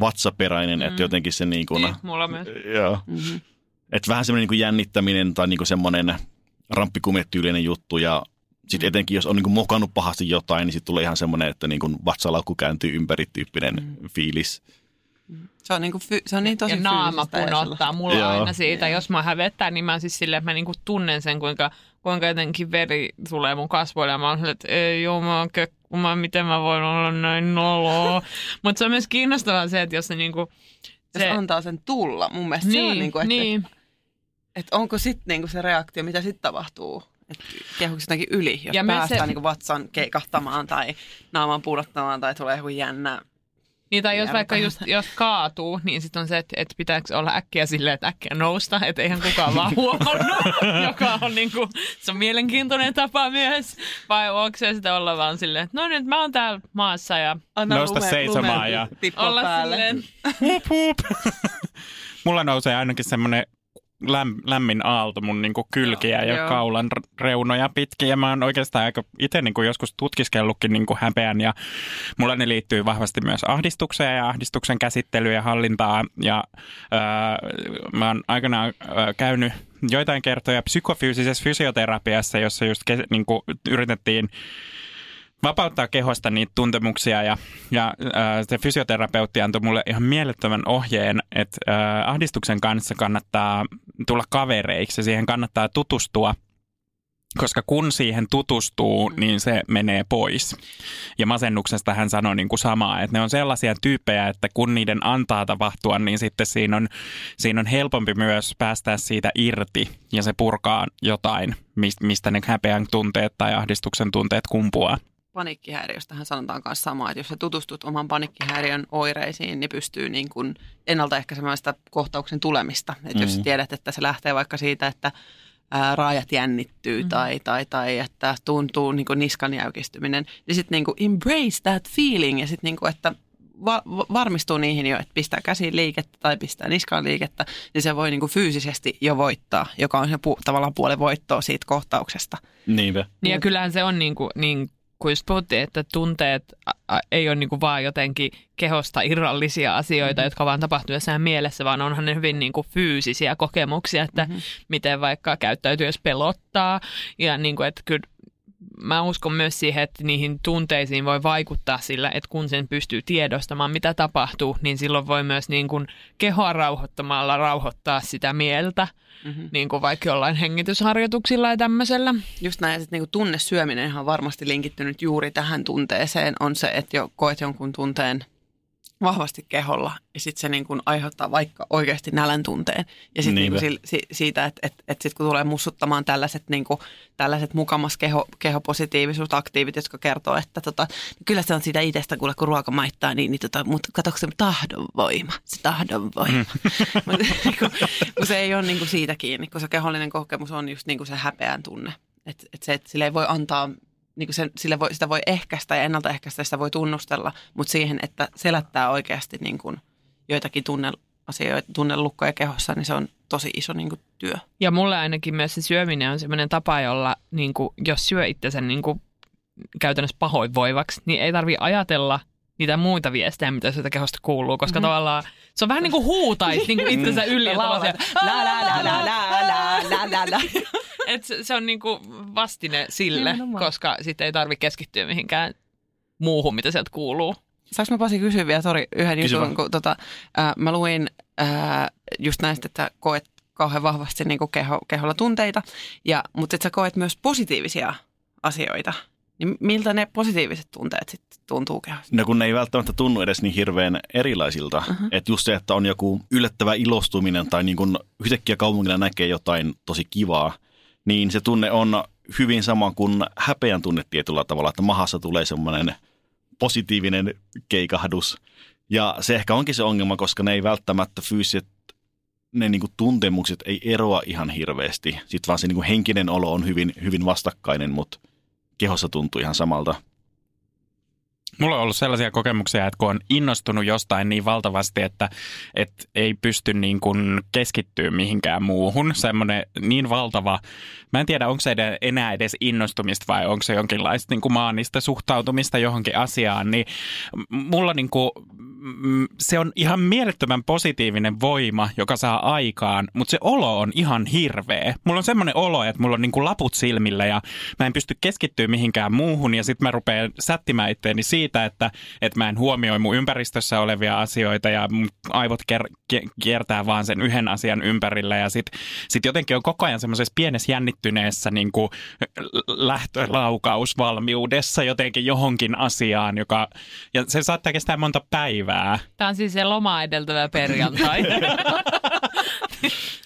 vatsaperäinen, mm. että jotenkin se niin kuin, Niin, mulla myös. joo, Mm-hmm. Että vähän semmoinen niin kuin jännittäminen tai niin kuin semmoinen ramppikumetyylinen juttu ja sitten etenkin, jos on niin kuin mokannut pahasti jotain, niin sitten tulee ihan semmoinen, että niin kuin vatsalaukku kääntyy ympäri tyyppinen mm. fiilis. Se on, niinku fy- se on niin tosi ja naama punottaa mulla Joo. aina siitä. Jos mä hävettää, niin mä siis silleen, että mä niinku tunnen sen, kuinka, kuinka jotenkin veri tulee mun kasvoille. Ja mä oon silleen, että ei joo, mä oon kekku, mä, miten mä voin olla näin noloa. Mutta se on myös kiinnostavaa se, että jos se niinku... Jos antaa sen tulla, mun mielestä se on niinku, että niin. Et onko sitten niinku se reaktio, mitä sitten tapahtuu? Että kehuksi jotenkin yli, jos Ja ja päästään se- niinku vatsan keikahtamaan tai naaman pudottamaan tai tulee joku jännä. Niin, tai jos vaikka just, jos kaatuu, niin sitten on se, että, että pitääkö olla äkkiä silleen, että äkkiä nousta, että eihän kukaan vaan huomannut, joka on niin kuin, se on mielenkiintoinen tapa myös. Vai onko se sitä olla vaan silleen, että no nyt mä oon täällä maassa ja Anna Nousta seisomaan ja- tippua olla päälle. silleen, Hup, hup. Mulla nousee ainakin semmoinen läm, lämmin aalto mun niinku kylkiä ja Joo. kaulan r- reunoja pitkin. Ja mä oon oikeastaan aika itse niinku joskus tutkiskellutkin niinku häpeän. Ja mulla ne liittyy vahvasti myös ahdistukseen ja ahdistuksen käsittelyyn ja hallintaan. Ja ää, mä oon aikanaan ää, käynyt joitain kertoja psykofyysisessä fysioterapiassa, jossa just ke, niinku, yritettiin vapauttaa kehosta niitä tuntemuksia ja, ja äh, se fysioterapeutti antoi mulle ihan mielettömän ohjeen, että äh, ahdistuksen kanssa kannattaa tulla kavereiksi ja siihen kannattaa tutustua, koska kun siihen tutustuu, niin se menee pois. Ja masennuksesta hän sanoi niin kuin samaa, että ne on sellaisia tyyppejä, että kun niiden antaa tapahtua, niin sitten siinä on, siinä on helpompi myös päästä siitä irti ja se purkaa jotain, mis- mistä ne häpeän tunteet tai ahdistuksen tunteet kumpuaa. Paniikkihäiriöstähän sanotaan myös samaa, että jos sä tutustut oman paniikkihäiriön oireisiin, niin pystyy niin kuin ennaltaehkäisemään sitä kohtauksen tulemista. Että jos Mm. sä tiedät, että se lähtee vaikka siitä, että ää, raajat jännittyy mm. tai, tai, tai että tuntuu niin kuin niskan jäykistyminen, niin sitten niin kuin embrace that feeling ja sitten niin kuin, että va- va- varmistuu niihin jo, että pistää käsiin liikettä tai pistää niskaan liikettä, niin se voi niin kuin fyysisesti jo voittaa, joka on se pu- tavallaan puoli voittoa siitä kohtauksesta. Niinpä. Niin ja kyllähän se on niin kuin, niin kuin just puhuttiin, että tunteet ei ole niin vaan jotenkin kehosta irrallisia asioita, mm-hmm. jotka vaan tapahtuu jossain mielessä, vaan onhan ne hyvin niin kuin fyysisiä kokemuksia, että mm-hmm. miten vaikka käyttäytyy, jos pelottaa. Ja niin kuin, että kyllä mä uskon myös siihen, että niihin tunteisiin voi vaikuttaa sillä, että kun sen pystyy tiedostamaan, mitä tapahtuu, niin silloin voi myös niin kuin kehoa rauhoittamalla rauhoittaa sitä mieltä, mm-hmm. niin kuin vaikka jollain hengitysharjoituksilla ja tämmöisellä. Just näin, että niinku tunnesyöminen on varmasti linkittynyt juuri tähän tunteeseen, on se, että jo koet jonkun tunteen vahvasti keholla ja sitten se niinku aiheuttaa vaikka oikeasti nälän tunteen. Ja sitten niinku Niinpä. si, siitä, että et, et sitten kun tulee mussuttamaan tällaiset, niinku, tällaiset mukamas keho, kehopositiivisuusaktiivit, jotka kertoo, että tota, niin kyllä se on siitä itsestä, kuule, kun ruoka maittaa, niin, niin tota, mutta katsoiko se tahdonvoima, se tahdonvoima. Mm. Mutta kun se ei ole niinku siitä kiinni, kun se kehollinen kokemus on just niinku se häpeän tunne. Että et se, että sille ei voi antaa, niinku se, sille voi, sitä voi ehkäistä ja ennaltaehkäistä, sitä voi tunnustella, mutta siihen, että selättää oikeasti niinku joitakin tunneasioita, tunnelukkoja kehossa, niin se on tosi iso niinku työ. Ja mulle ainakin myös se syöminen on semmoinen tapa, jolla niin kuin, jos syö itsensä niin kuin, käytännössä pahoinvoivaksi, niin ei tarvi ajatella niitä muita viestejä, mitä sieltä kehosta kuuluu, koska mm-hmm. tavallaan se on vähän niin kuin huutait niin kuin itsensä yli. ja Laulat. La la la la la la la la la. Et se, se on niin kuin vastine sille, Nimenomaan. koska sitten ei tarvi keskittyä mihinkään muuhun, mitä sieltä kuuluu. Saanko mä Pasi kysyä vielä, sori, yhden Kysy jutun, kun tota, äh, mä luin äh, just näistä, että koet kauhean vahvasti niin kuin keho, keholla tunteita, ja, mutta että sä koet myös positiivisia asioita. Niin miltä ne positiiviset tunteet sitten tuntuu kehossa? No kun ne ei välttämättä tunnu edes niin hirveän erilaisilta. Uh-huh. Että just se, että on joku yllättävä ilostuminen tai niin kun yhtäkkiä kaupungilla näkee jotain tosi kivaa, niin se tunne on hyvin sama kuin häpeän tunne tietyllä tavalla, että mahassa tulee semmoinen positiivinen keikahdus. Ja se ehkä onkin se ongelma, koska ne ei välttämättä fyysiset ne niin kuin tuntemukset ei eroa ihan hirveästi. Sitten vaan se niin kuin henkinen olo on hyvin, hyvin vastakkainen, mutta kehossa tuntuu ihan samalta. Mulla on ollut sellaisia kokemuksia, että kun on innostunut jostain niin valtavasti, että, että ei pysty niin kuin keskittyä mihinkään muuhun. Semmoinen niin valtava, mä en tiedä onko se enää edes innostumista vai onko se jonkinlaista niin kuin maanista suhtautumista johonkin asiaan, niin mulla niin kuin, se on ihan mielettömän positiivinen voima, joka saa aikaan, mutta se olo on ihan hirveä. Mulla on semmoinen olo, että mulla on niin kuin laput silmillä ja mä en pysty keskittyä mihinkään muuhun ja sitten mä rupean sättimään itteeni siitä, että, että mä en huomioi mun ympäristössä olevia asioita ja mun aivot ker- ki- kiertää vaan sen yhden asian ympärillä ja sitten sit jotenkin on koko ajan semmoisessa pienessä jännittyneessä niin kuin lähtölaukausvalmiudessa jotenkin johonkin asiaan, joka, ja se saattaa kestää monta päivää. Tämä on siis se loma edeltävä perjantai.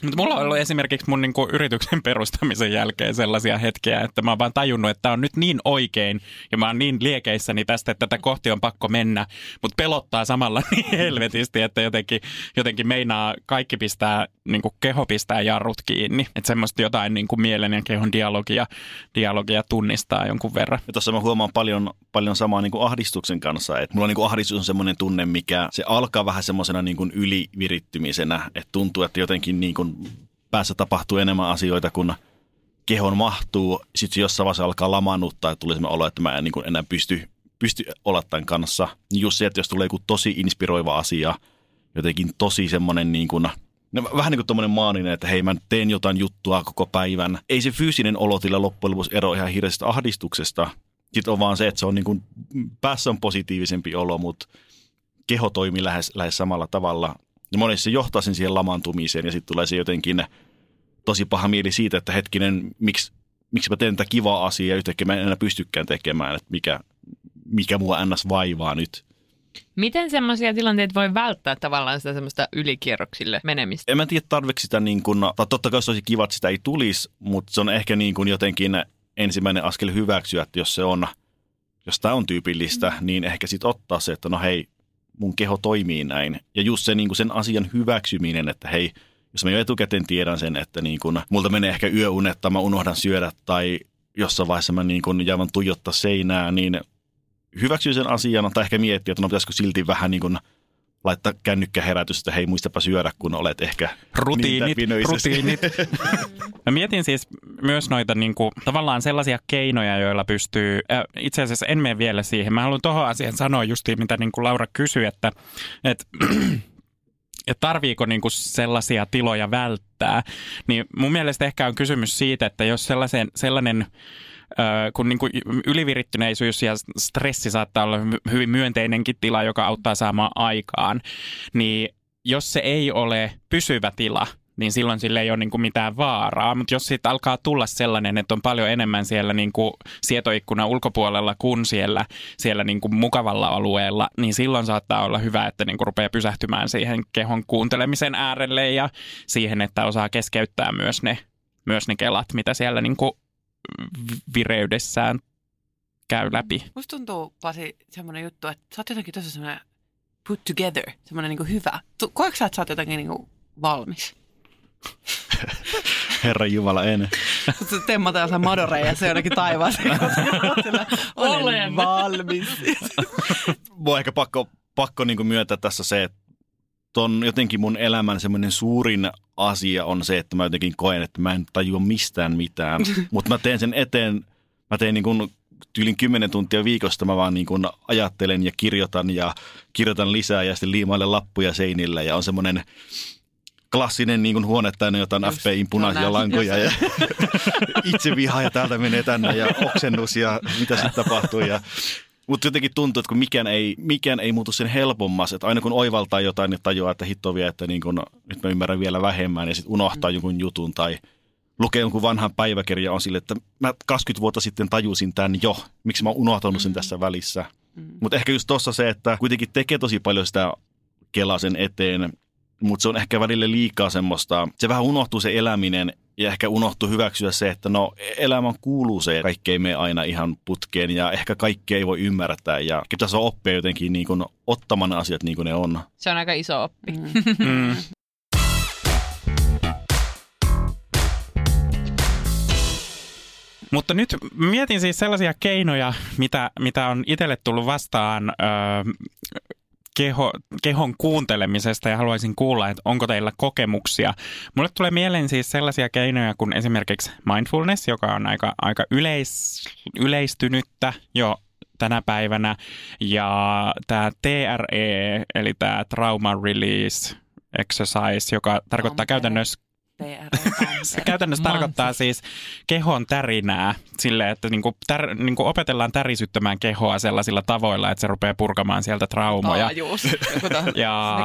Mutta mulla on ollut esimerkiksi mun niinku yrityksen perustamisen jälkeen sellaisia hetkiä, että mä oon vaan tajunnut, että on nyt niin oikein ja mä oon niin liekeissäni tästä, että tätä kohti on pakko mennä, mutta pelottaa samalla niin helvetisti, että jotenkin, jotenkin meinaa kaikki pistää, niinku keho pistää jarrut kiinni. Että semmoista jotain niinku mielen ja kehon dialogia, dialogia tunnistaa jonkun verran. Ja tuossa mä huomaan paljon, paljon samaa niin kuin ahdistuksen kanssa, että mulla niin kuin ahdistus on semmoinen tunne, mikä se alkaa vähän semmoisena niin kuin ylivirittymisenä, että tuntuu, että jotenkin niin kuin päässä tapahtuu enemmän asioita kuin kehon mahtuu. Sitten jossain vaiheessa alkaa lamaannuttaa ja tulee olo, että mä en niin kuin enää pysty, pysty olla tämän kanssa. Niin just se, että jos tulee joku tosi inspiroiva asia, jotenkin tosi semmoinen niin kuin, no, vähän niin kuin tommonen maaninen, että hei mä teen jotain juttua koko päivän. Ei se fyysinen olotila loppujen lopuksi ero ihan hirveästä ahdistuksesta. Sitten on vaan se, että se on niin kuin, päässä on positiivisempi olo, mutta keho toimii lähes, lähes samalla tavalla. Ja monesti se johtaa sen siihen lamaantumiseen ja sitten tulee se jotenkin tosi paha mieli siitä, että hetkinen, miksi, miksi mä teen tätä kivaa asiaa ja yhtäkkiä mä en enää pystykään tekemään, että mikä, mikä mua ns. vaivaa nyt. Miten semmoisia tilanteita voi välttää tavallaan sitä semmoista ylikierroksille menemistä? En mä tiedä tarvitse sitä niin kuin, tai totta kai se olisi kiva, että sitä ei tulisi, mutta se on ehkä niin kuin jotenkin ensimmäinen askel hyväksyä, että jos se on, jos tämä on tyypillistä, mm. niin ehkä sitten ottaa se, että no hei, mun keho toimii näin. Ja just se niin kuin sen asian hyväksyminen, että hei, jos mä jo etukäteen tiedän sen, että niin kuin, multa menee ehkä yöunet tai mä unohdan syödä tai jossain vaiheessa mä niin kuin jäävän tuijottaa seinää, niin hyväksyy sen asian tai ehkä miettiä, että no pitäisikö silti vähän niin kuin laittaa kännykkäherätys, että hei muistapa syödä, kun olet ehkä Rutiinit, niin rutiinit. Mä mietin siis myös noita niin kuin, tavallaan sellaisia keinoja, joilla pystyy, äh, itse asiassa en mene vielä siihen. Mä haluan tuohon asiaan sanoa justiin, mitä niin kuin Laura kysyi, että, että että tarviiko niinku sellaisia tiloja välttää, niin mun mielestä ehkä on kysymys siitä, että jos sellaisen, sellainen kun niin kuin ylivirittyneisyys ja stressi saattaa olla hy- hyvin myönteinenkin tila, joka auttaa saamaan aikaan, niin jos se ei ole pysyvä tila, niin silloin sille ei ole niin kuin mitään vaaraa. Mutta jos siitä alkaa tulla sellainen, että on paljon enemmän siellä niin kuin sietoikkunan ulkopuolella kuin siellä, siellä niin kuin mukavalla alueella, niin silloin saattaa olla hyvä, että niin kuin rupeaa pysähtymään siihen kehon kuuntelemisen äärelle ja siihen, että osaa keskeyttää myös ne, myös ne kelat, mitä siellä niin kuin vireydessään käy läpi. Musta tuntuu, Pasi, semmoinen juttu, että sä oot jotenkin tosi semmoinen put together, semmoinen niin hyvä. Koetko sä, että sä oot jotenkin niin valmis? Herra Jumala, en. Se temmataan se madoreja ja se jonnekin taivaaseen. Sillä, Olen valmis. Mua on ehkä pakko, pakko niin myöntää tässä se, että ton jotenkin mun elämän semmoinen suurin asia on se, että mä jotenkin koen, että mä en tajua mistään mitään. Mutta mä teen sen eteen, mä teen niin kuin tyylin 10 tuntia viikosta mä vaan niin kuin ajattelen ja kirjoitan ja kirjoitan lisää ja sitten liimailen lappuja seinille ja on semmoinen klassinen niin kuin huone täynnä jotain Just, FBIin punaisia no lankoja ja itse viha ja täältä menee tänne ja oksennus ja mitä sitten tapahtuu. Ja, mutta jotenkin tuntuu, että kun mikään ei, mikään ei muutu sen helpommas, että aina kun oivaltaa jotain, niin tajuaa, että hitto vielä, että niin kun, nyt mä ymmärrän vielä vähemmän ja sitten unohtaa mm. jonkun jutun tai lukee jonkun vanhan päiväkirjan on sille, että mä 20 vuotta sitten tajusin tämän jo, miksi mä oon unohtanut sen tässä välissä. Mm. Mutta ehkä just tuossa se, että kuitenkin tekee tosi paljon sitä kelaa sen eteen, mutta se on ehkä välillä liikaa semmoista, se vähän unohtuu se eläminen ja ehkä unohtuu hyväksyä se, että no elämän kuuluu se, että kaikki ei mene aina ihan putkeen ja ehkä kaikki ei voi ymmärtää ja pitäisi oppia jotenkin niin kuin ottamaan asiat niin kuin ne on. Se on aika iso oppi. Mm. Mm. Mutta nyt mietin siis sellaisia keinoja, mitä, mitä on itselle tullut vastaan ö, keho, kehon kuuntelemisesta ja haluaisin kuulla, että onko teillä kokemuksia. Mulle tulee mieleen siis sellaisia keinoja kuin esimerkiksi mindfulness, joka on aika, aika yleis, yleistynyttä jo tänä päivänä. Ja tämä TRE, eli tämä Trauma Release Exercise, joka tarkoittaa käytännössä se käytännössä Mansi. tarkoittaa siis kehon tärinää sille, että niinku tär, niinku opetellaan tärisyttämään kehoa sellaisilla tavoilla, että se rupeaa purkamaan sieltä traumoja. Taajuus. To- Ja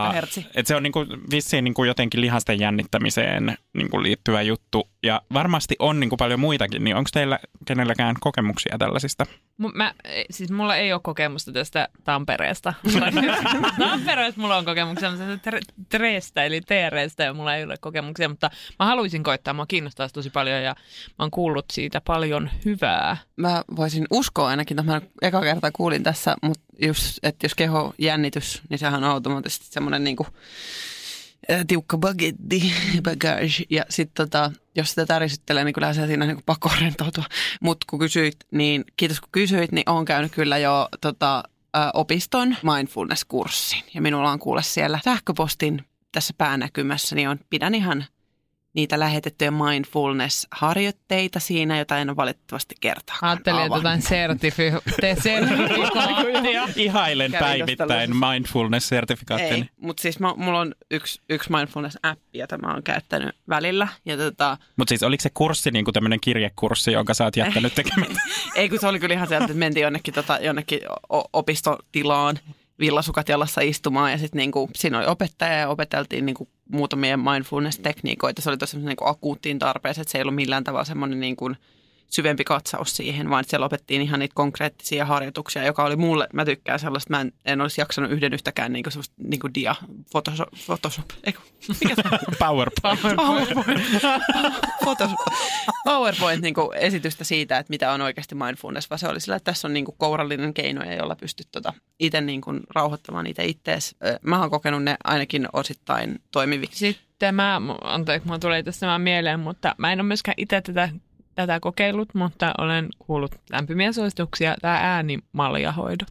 et se on niinku vissiin niinku jotenkin lihasten jännittämiseen niinku liittyvä juttu. Ja varmasti on niinku paljon muitakin, niin onko teillä kenelläkään kokemuksia tällaisista? Mä, e, siis mulla ei ole kokemusta tästä Tampereesta. Tampereesta mulla on kokemuksia, mutta Treestä eli TRstä ja mulla ei ole kokemuksia, mutta mä haluaisin koittaa. Mua kiinnostaa tosi paljon ja mä oon kuullut siitä paljon hyvää. Mä voisin uskoa ainakin, että mä eka kerta kuulin tässä, mutta just, että jos keho jännitys, niin sehän on automaattisesti semmoinen niinku, ää, tiukka bagetti, bagage. Ja sitten tota, jos sitä tärisyttelee, niin kyllähän se siinä niinku pakko rentoutua. Mutta kun kysyit, niin kiitos kun kysyit, niin oon käynyt kyllä jo tota, opiston mindfulness-kurssin. Ja minulla on kuule siellä sähköpostin tässä päänäkymässä, niin on, pidän ihan niitä lähetettyjä mindfulness-harjoitteita siinä, jota en ole valitettavasti kertaakaan Ajattelin, että jotain sertifi- te- sertifikaattia. Ihailen päivittäin. Ei, mutta siis mä, mulla on yksi, yksi mindfulness-appi, jota mä oon käyttänyt välillä. Ja tota, Mutta siis oliko se kurssi niin kuin tämmöinen kirjekurssi, jonka sä oot jättänyt tekemättä? ei kun se oli kyllä ihan sieltä, että mentiin jonnekin, tota, jonnekin opistotilaan villasukat jalassa istumaan ja sitten niinku, siinä oli opettaja ja opeteltiin niinku muutamia mindfulness-tekniikoita. Se oli tosi niinku akuuttiin tarpeeseen, että se ei ollut millään tavalla semmoinen niinku syvempi katsaus siihen, vaan siellä opettiin ihan niitä konkreettisia harjoituksia, joka oli mulle, mä tykkään sellaista, mä en, en olisi jaksanut yhden yhtäkään niinku, semmoista niinku dia, Photoshop, Photoshop eiku, mikä se on? PowerPoint. PowerPoint, Photos, PowerPoint niin esitystä siitä, että mitä on oikeasti mindfulness, vaan se oli sillä, että tässä on niin kuin kourallinen keinoja, jolla pystyt tota itse niin kuin rauhoittamaan niitä ittees. Mä oon kokenut ne ainakin osittain toimiviksi. Sitten mä, anteeksi, mulla tulee vaan mieleen, mutta mä en ole myöskään itse tätä, tätä kokeillut, mutta olen kuullut lämpimiä suosituksia, tämä äänimaljahoidot.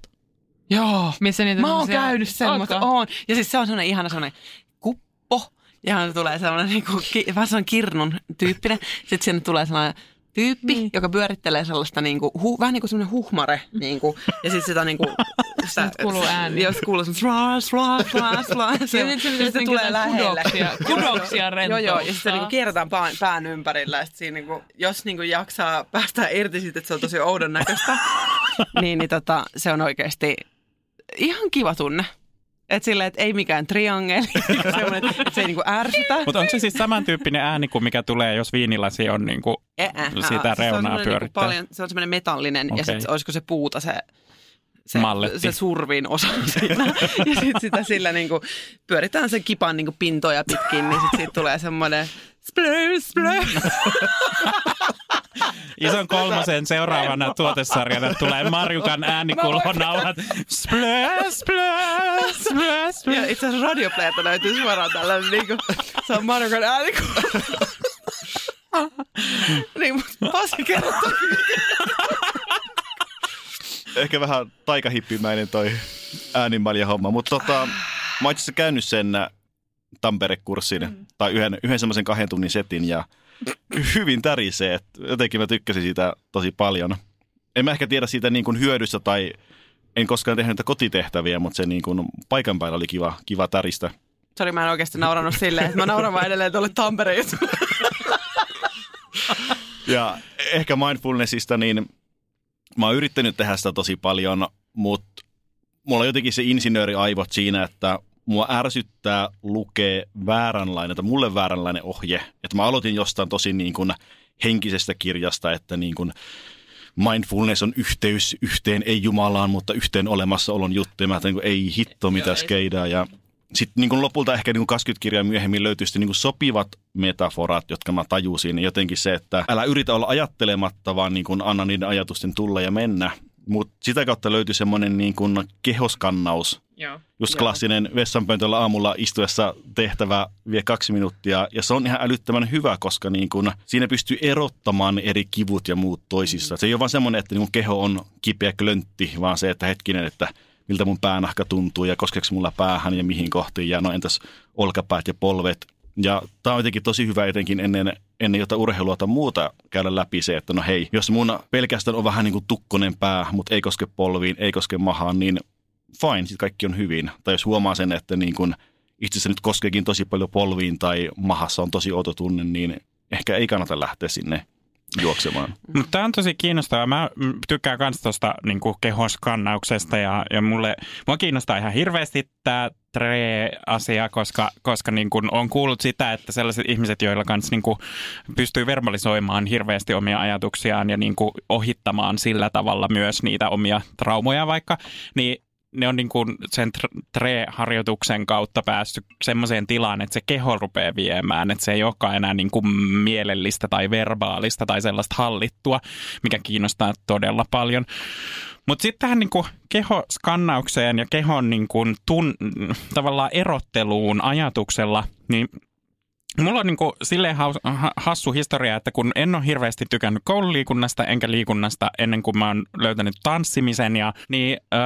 Joo. Missä niitä Mä oon semmosia- käynyt semmoista, Ootko? oon. Ja siis se on semmoinen ihana semmoinen kuppo. Ja se tulee semmoinen niin kuin, vähän semmoinen kirnun tyyppinen. Sitten sinne tulee sellainen tyyppi, Niin. joka pyörittelee sellaista niin kuin, hu, vähän niin kuin semmoinen huhmare. Niin kuin, ja sitten sitä niin kuin, sitä, Nyt kuuluu ääni. Jos kuuluu sla, sla, sla, sla. Ja sitten se pitäisi se niinku tulee lähelle. kudoksia- kudoksia Joo, joo. Ja sitten se niinku kierretään pään, pään ympärillä. Ja sit siinä niinku, jos niinku jaksaa päästä irti siitä, että se on tosi oudon näköistä, niin, niin tota, se on oikeasti ihan kiva tunne. Että silleen, että ei mikään triangeli, semmoinen, että se ei niinku ärsytä. Mutta onko se siis samantyyppinen ääni kuin mikä tulee, jos viinilasi on niin kuin Eh, eh, Sitä se on reunaa semmoinen pyörittää. paljon, se on semmoinen metallinen ja Okei. sitten olisiko se puuta se, se, Malletti. se survin osa siinä. ja sitten sitä sillä niinku, pyöritään sen kipan niinku pintoja pitkin, niin sitten siitä tulee semmoinen splur, splur. Ison kolmosen seuraavana tuotesarjana tulee Marjukan äänikulhonauhat. Splö, splö, splö, splö. Ja itse asiassa radioplayerta löytyy suoraan tällainen, niinku, se on Marokon ääni. niin, mutta Pasi kertoo. Ehkä vähän taikahippimäinen toi äänimalja homma, mutta tota, mä oon itse asiassa käynyt sen äh, Tampere-kurssin mm. tai yhden, yhden semmoisen kahden tunnin setin ja hyvin tärisee. että Jotenkin mä tykkäsin siitä tosi paljon. en mä ehkä tiedä siitä niin kuin hyödystä tai en koskaan tehnyt niitä kotitehtäviä, mutta se niin kuin paikan päällä oli kiva, kiva täristä. Sori, mä en oikeasti nauranut silleen, että mä nauran vaan edelleen tuolle Tampereen. Ja ehkä mindfulnessista, niin mä oon yrittänyt tehdä sitä tosi paljon, mutta mulla on jotenkin se insinööriaivot siinä, että mua ärsyttää lukea vääränlainen, tai mulle vääränlainen ohje. Että mä aloitin jostain tosi niin kuin henkisestä kirjasta, että niin kuin mindfulness on yhteys yhteen, ei Jumalaan, mutta yhteen olemassaolon juttu. Ja mä ajattelin, ei hitto, mitä skeidaa. Ja sitten niin kuin lopulta ehkä niin kuin 20 kirjaa myöhemmin löytyi sitten niin kuin sopivat metaforat, jotka mä tajusin. Jotenkin se, että älä yritä olla ajattelematta, vaan niin kuin anna niiden ajatusten tulla ja mennä. Mutta sitä kautta löytyi semmoinen niin kuin kehoskannaus. Joo. Just klassinen vessanpöntöllä aamulla istuessa tehtävä vie kaksi minuuttia. Ja se on ihan älyttömän hyvä, koska niin kun siinä pystyy erottamaan eri kivut ja muut toisissa. Se ei ole vaan semmoinen, että niin kun keho on kipeä klöntti, vaan se, että hetkinen, että miltä mun päänahka tuntuu ja koskeeko mulla päähän ja mihin kohtiin. Ja no entäs olkapäät ja polvet. Ja tämä on jotenkin tosi hyvä etenkin ennen, ennen jotain urheilua tai muuta käydä läpi se, että no hei, jos mun pelkästään on vähän niin kuin tukkonen pää, mutta ei koske polviin, ei koske mahaan, niin fine, sitten kaikki on hyvin. Tai jos huomaa sen, että niin kun itse asiassa nyt koskeekin tosi paljon polviin tai mahassa on tosi outo tunne, niin ehkä ei kannata lähteä sinne juoksemaan. Mutta tämä on tosi kiinnostavaa. Mä mm, tykkään myös tuosta niin kehoskannauksesta ja, ja mulle, mua kiinnostaa ihan hirveästi tämä tre-asia, koska, koska niin kun on kuullut sitä, että sellaiset ihmiset, joilla kanssa niin pystyy verbalisoimaan hirveästi omia ajatuksiaan ja niin ohittamaan sillä tavalla myös niitä omia traumoja vaikka, niin ne on niin kuin sen tre-harjoituksen kautta päässyt semmoiseen tilaan, että se keho rupeaa viemään, että se ei olekaan enää niin kuin mielellistä tai verbaalista tai sellaista hallittua, mikä kiinnostaa todella paljon. Mutta sitten tähän niin kehoskannaukseen ja kehon niin kuin tun, tavallaan erotteluun ajatuksella, niin Mulla on niin kuin silleen hassu historia, että kun en ole hirveästi tykännyt koululiikunnasta enkä liikunnasta ennen kuin mä oon löytänyt tanssimisen, ja, niin äh,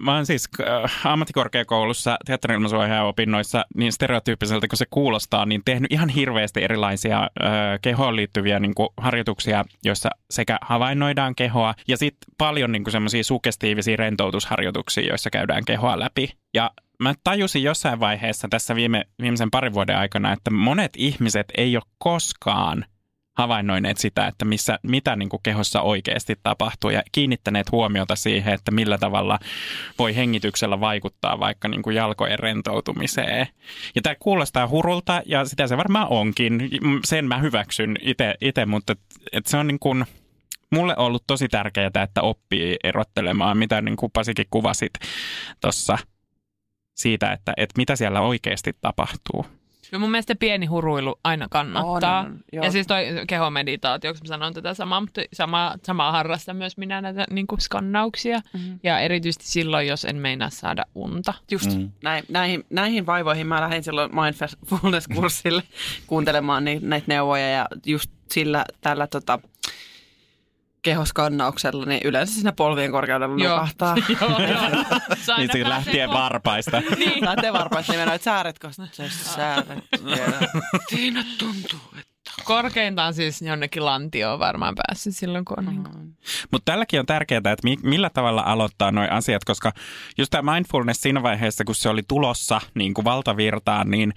mä oon siis äh, ammattikorkeakoulussa teatterin opinnoissa niin stereotyyppiseltä kuin se kuulostaa, niin tehnyt ihan hirveästi erilaisia äh, kehoon liittyviä niin kuin harjoituksia, joissa sekä havainnoidaan kehoa ja sitten paljon niin semmoisia sugestiivisia rentoutusharjoituksia, joissa käydään kehoa läpi. Ja mä tajusin jossain vaiheessa tässä viime, viimeisen parin vuoden aikana, että monet ihmiset ei ole koskaan havainnoineet sitä, että missä, mitä niin kuin kehossa oikeasti tapahtuu ja kiinnittäneet huomiota siihen, että millä tavalla voi hengityksellä vaikuttaa vaikka niin kuin jalkojen rentoutumiseen. Ja tämä kuulostaa hurulta ja sitä se varmaan onkin. Sen mä hyväksyn itse, mutta et, se on niin kuin, mulle ollut tosi tärkeää, että oppii erottelemaan, mitä niin kuin Pasikin kuvasit tuossa – siitä, että, että mitä siellä oikeasti tapahtuu. No mun mielestä pieni huruilu aina kannattaa. On, joo. ja siis toi kehomeditaatio, kun mä sanon tätä samaa, mutta sama, samaa harrastan myös minä näitä niin kuin skannauksia. Mm-hmm. Ja erityisesti silloin, jos en meinaa saada unta. Just mm. näin, näihin, näihin vaivoihin mä lähdin silloin mindfulness-kurssille kuuntelemaan näitä neuvoja ja just sillä tällä tota, kehoskannauksella, niin yleensä siinä polvien korkeudella Joo. nukahtaa. Joo, joo. Niin se lähtien ko- varpaista. Niin. Lähtee varpaista nimenomaan, että sääretko se sääret. Siinä tuntuu, että... Korkeintaan siis jonnekin lantioon varmaan päässyt silloin, kun on niin kuin... Mutta tälläkin on tärkeää, että mi- millä tavalla aloittaa nuo asiat, koska just tämä mindfulness siinä vaiheessa, kun se oli tulossa niin kuin valtavirtaan, niin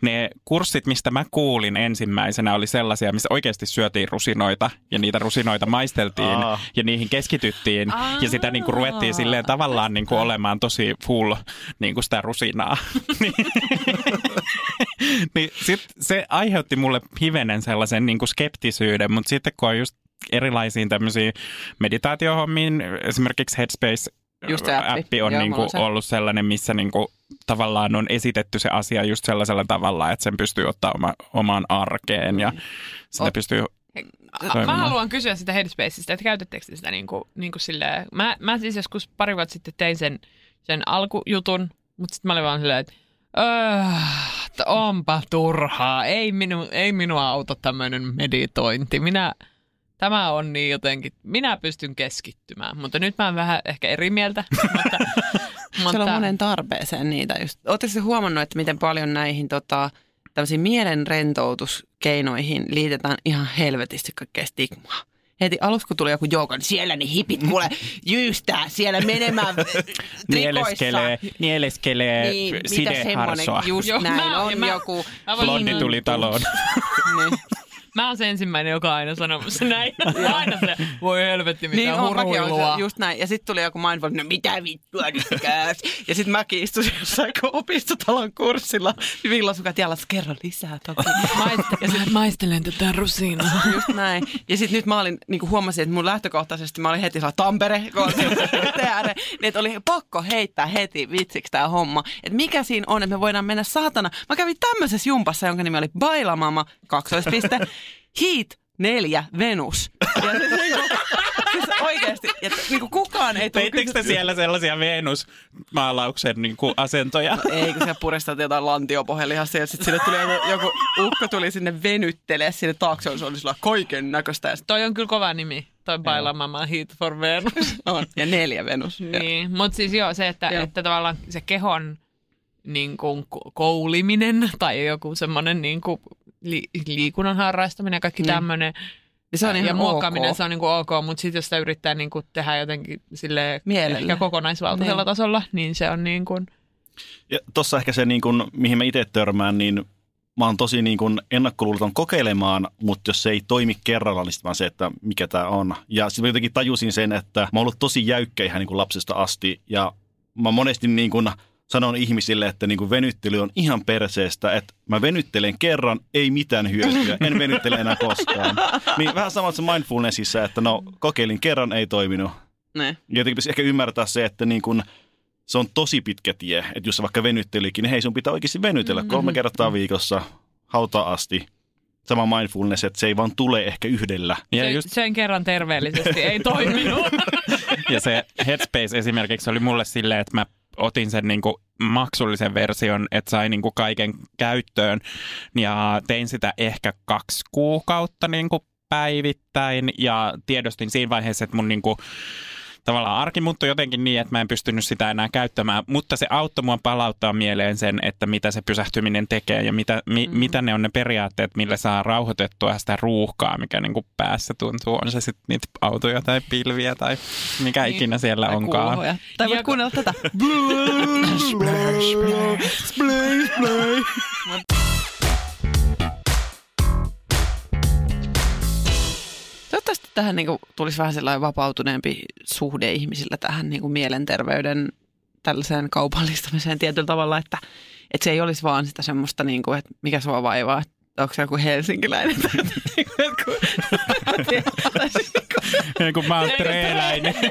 ne kurssit, mistä mä kuulin ensimmäisenä, oli sellaisia, missä oikeasti syötiin rusinoita ja niitä rusinoita maisteltiin Aa. ja niihin keskityttiin ja sitä niin kuin ruvettiin silleen tavallaan niin kuin olemaan tosi full niin kuin sitä rusinaa. Niin- niin sit se aiheutti mulle hivenen sellaisen niin kuin skeptisyyden, mutta sitten kun on just erilaisiin tämmöisiin meditaatiohommiin, esimerkiksi Headspace Just se appi. appi on Joo, niinku se. ollut sellainen, missä niinku tavallaan on esitetty se asia just sellaisella tavalla, että sen pystyy ottaa oma, omaan arkeen ja sitä Ot- pystyy... Mä Toimimaan. haluan kysyä sitä Headspaceista, että käytättekö te sitä niin kuin, niin kuin silleen, mä, mä siis joskus pari vuotta sitten tein sen, sen alkujutun, mutta sitten mä olin vaan silleen, että öö, onpa turhaa, ei, minu, ei minua auta tämmöinen meditointi, minä, tämä on niin jotenkin, minä pystyn keskittymään, mutta nyt mä oon vähän ehkä eri mieltä, mutta, Siellä on monen tarpeeseen niitä just. Oletteko te huomannut, että miten paljon näihin tota, tämmöisiin mielen rentoutuskeinoihin liitetään ihan helvetisti kaikkea stigmaa? Heti alussa kun tuli joku joukko, niin siellä ne hipit kuule jyystää siellä menemään Nieleskelee, trikoissa. nieleskelee Niin, mitä sideharsoa. semmoinen, just Joo, näin, mä- on mä- joku... Blondi tuli taloon. Niin. Mä oon se ensimmäinen, joka on aina sanomassa näin. aina se, voi helvetti, mitä Niin huruilua. just näin. Ja sitten tuli joku mindful, no mitä vittua nyt käy. Ja sitten mäkin istuin jossain opistotalon kurssilla. Villasukat jalassa, kerro lisää toki. Maiste- ja sit maistelen tätä rusinaa. Just näin. Ja sitten nyt mä olin, niin huomasin, että mun lähtökohtaisesti mä olin heti sellainen Tampere, niin että oli pakko heittää heti vitsiksi tämä homma. Että mikä siinä on, että me voidaan mennä saatana. Mä kävin tämmöisessä jumpassa, jonka nimi oli Bailamama, kaksoispiste, Heat 4 Venus. Ja siis, niin kuin, siis oikeasti, että niin kuin kukaan ei tullut Teittekö te siellä sellaisia Venus-maalauksen niin kuin asentoja? Ei, kun se puristat jotain lantiopohjelihasta ja sitten sinne tuli joku, joku ukko tuli sinne venyttelee sinne taakse, se oli sillä kaiken näköistä Toi on kyllä kova nimi, toi Bailamama Heat for Venus. on. Ja neljä Venus. Niin, mutta siis joo, se, että, Joo. että tavallaan se kehon niin kuin ko- kouliminen tai joku semmoinen niin kuin li- liikunnan harrastaminen ja kaikki Niin. tämmöinen. Ja se on ihan ja muokkaaminen, ok. se on niin kuin ok, mutta sitten jos sitä yrittää niin kuin tehdä jotenkin sille ehkä kokonaisvaltaisella Niin. tasolla, niin se on niin kuin, Ja tossa ehkä se, niin kun, mihin mä itse törmään, niin mä oon tosi niin kun ennakkoluuloton kokeilemaan, mutta jos se ei toimi kerralla, niin vaan se, että mikä tämä on. Ja sitten jotenkin tajusin sen, että mä oon ollut tosi jäykkä ihan niin kuin lapsesta asti. Ja mä monesti niin kun sanon ihmisille, että niin kuin venyttely on ihan perseestä, että mä venyttelen kerran, ei mitään hyötyä, en venyttele enää koskaan. Niin vähän samassa mindfulnessissa, että no kokeilin kerran, ei toiminut. Ne. Jotenkin pitäisi ehkä ymmärtää se, että niin kun se on tosi pitkä tie. Että jos sä vaikka venyttelikin, niin hei sun pitää oikeasti venytellä kolme kertaa viikossa hautaa asti. Sama mindfulness, että se ei vaan tule ehkä yhdellä. Ja, se, just, sen kerran terveellisesti ei toiminut. ja se Headspace esimerkiksi oli mulle silleen, että mä otin sen niin kuin maksullisen version, että sai niin kuin kaiken käyttöön. Ja tein sitä ehkä kaksi kuukautta niin kuin päivittäin ja tiedostin siinä vaiheessa, että mun niin kuin, tavallaan arki muuttui jotenkin niin, että mä en pystynyt sitä enää käyttämään, mutta se auttoi mua palauttaa mieleen sen, että mitä se pysähtyminen tekee ja mitä, mi, mm. mitä ne on ne periaatteet, millä saa rauhoitettua sitä ruuhkaa, mikä niin kuin päässä tuntuu. On se sitten niitä autoja tai pilviä tai mikä Niin. ikinä siellä Tai onkaan. kuuloja. Tai voit Ja- kuunnella tätä. Toivottavasti tähän niin kuin, tulisi vähän sellainen vapautuneempi suhde ihmisillä tähän niin kuin mielenterveyden tällaiseen kaupallistamiseen tietyllä tavalla, että, että se ei olisi vaan sitä semmoista, niin kuin, että mikä sua vaivaa, että onko se joku helsinkiläinen. tai niin siis niin Ja kun mä oon treeläinen.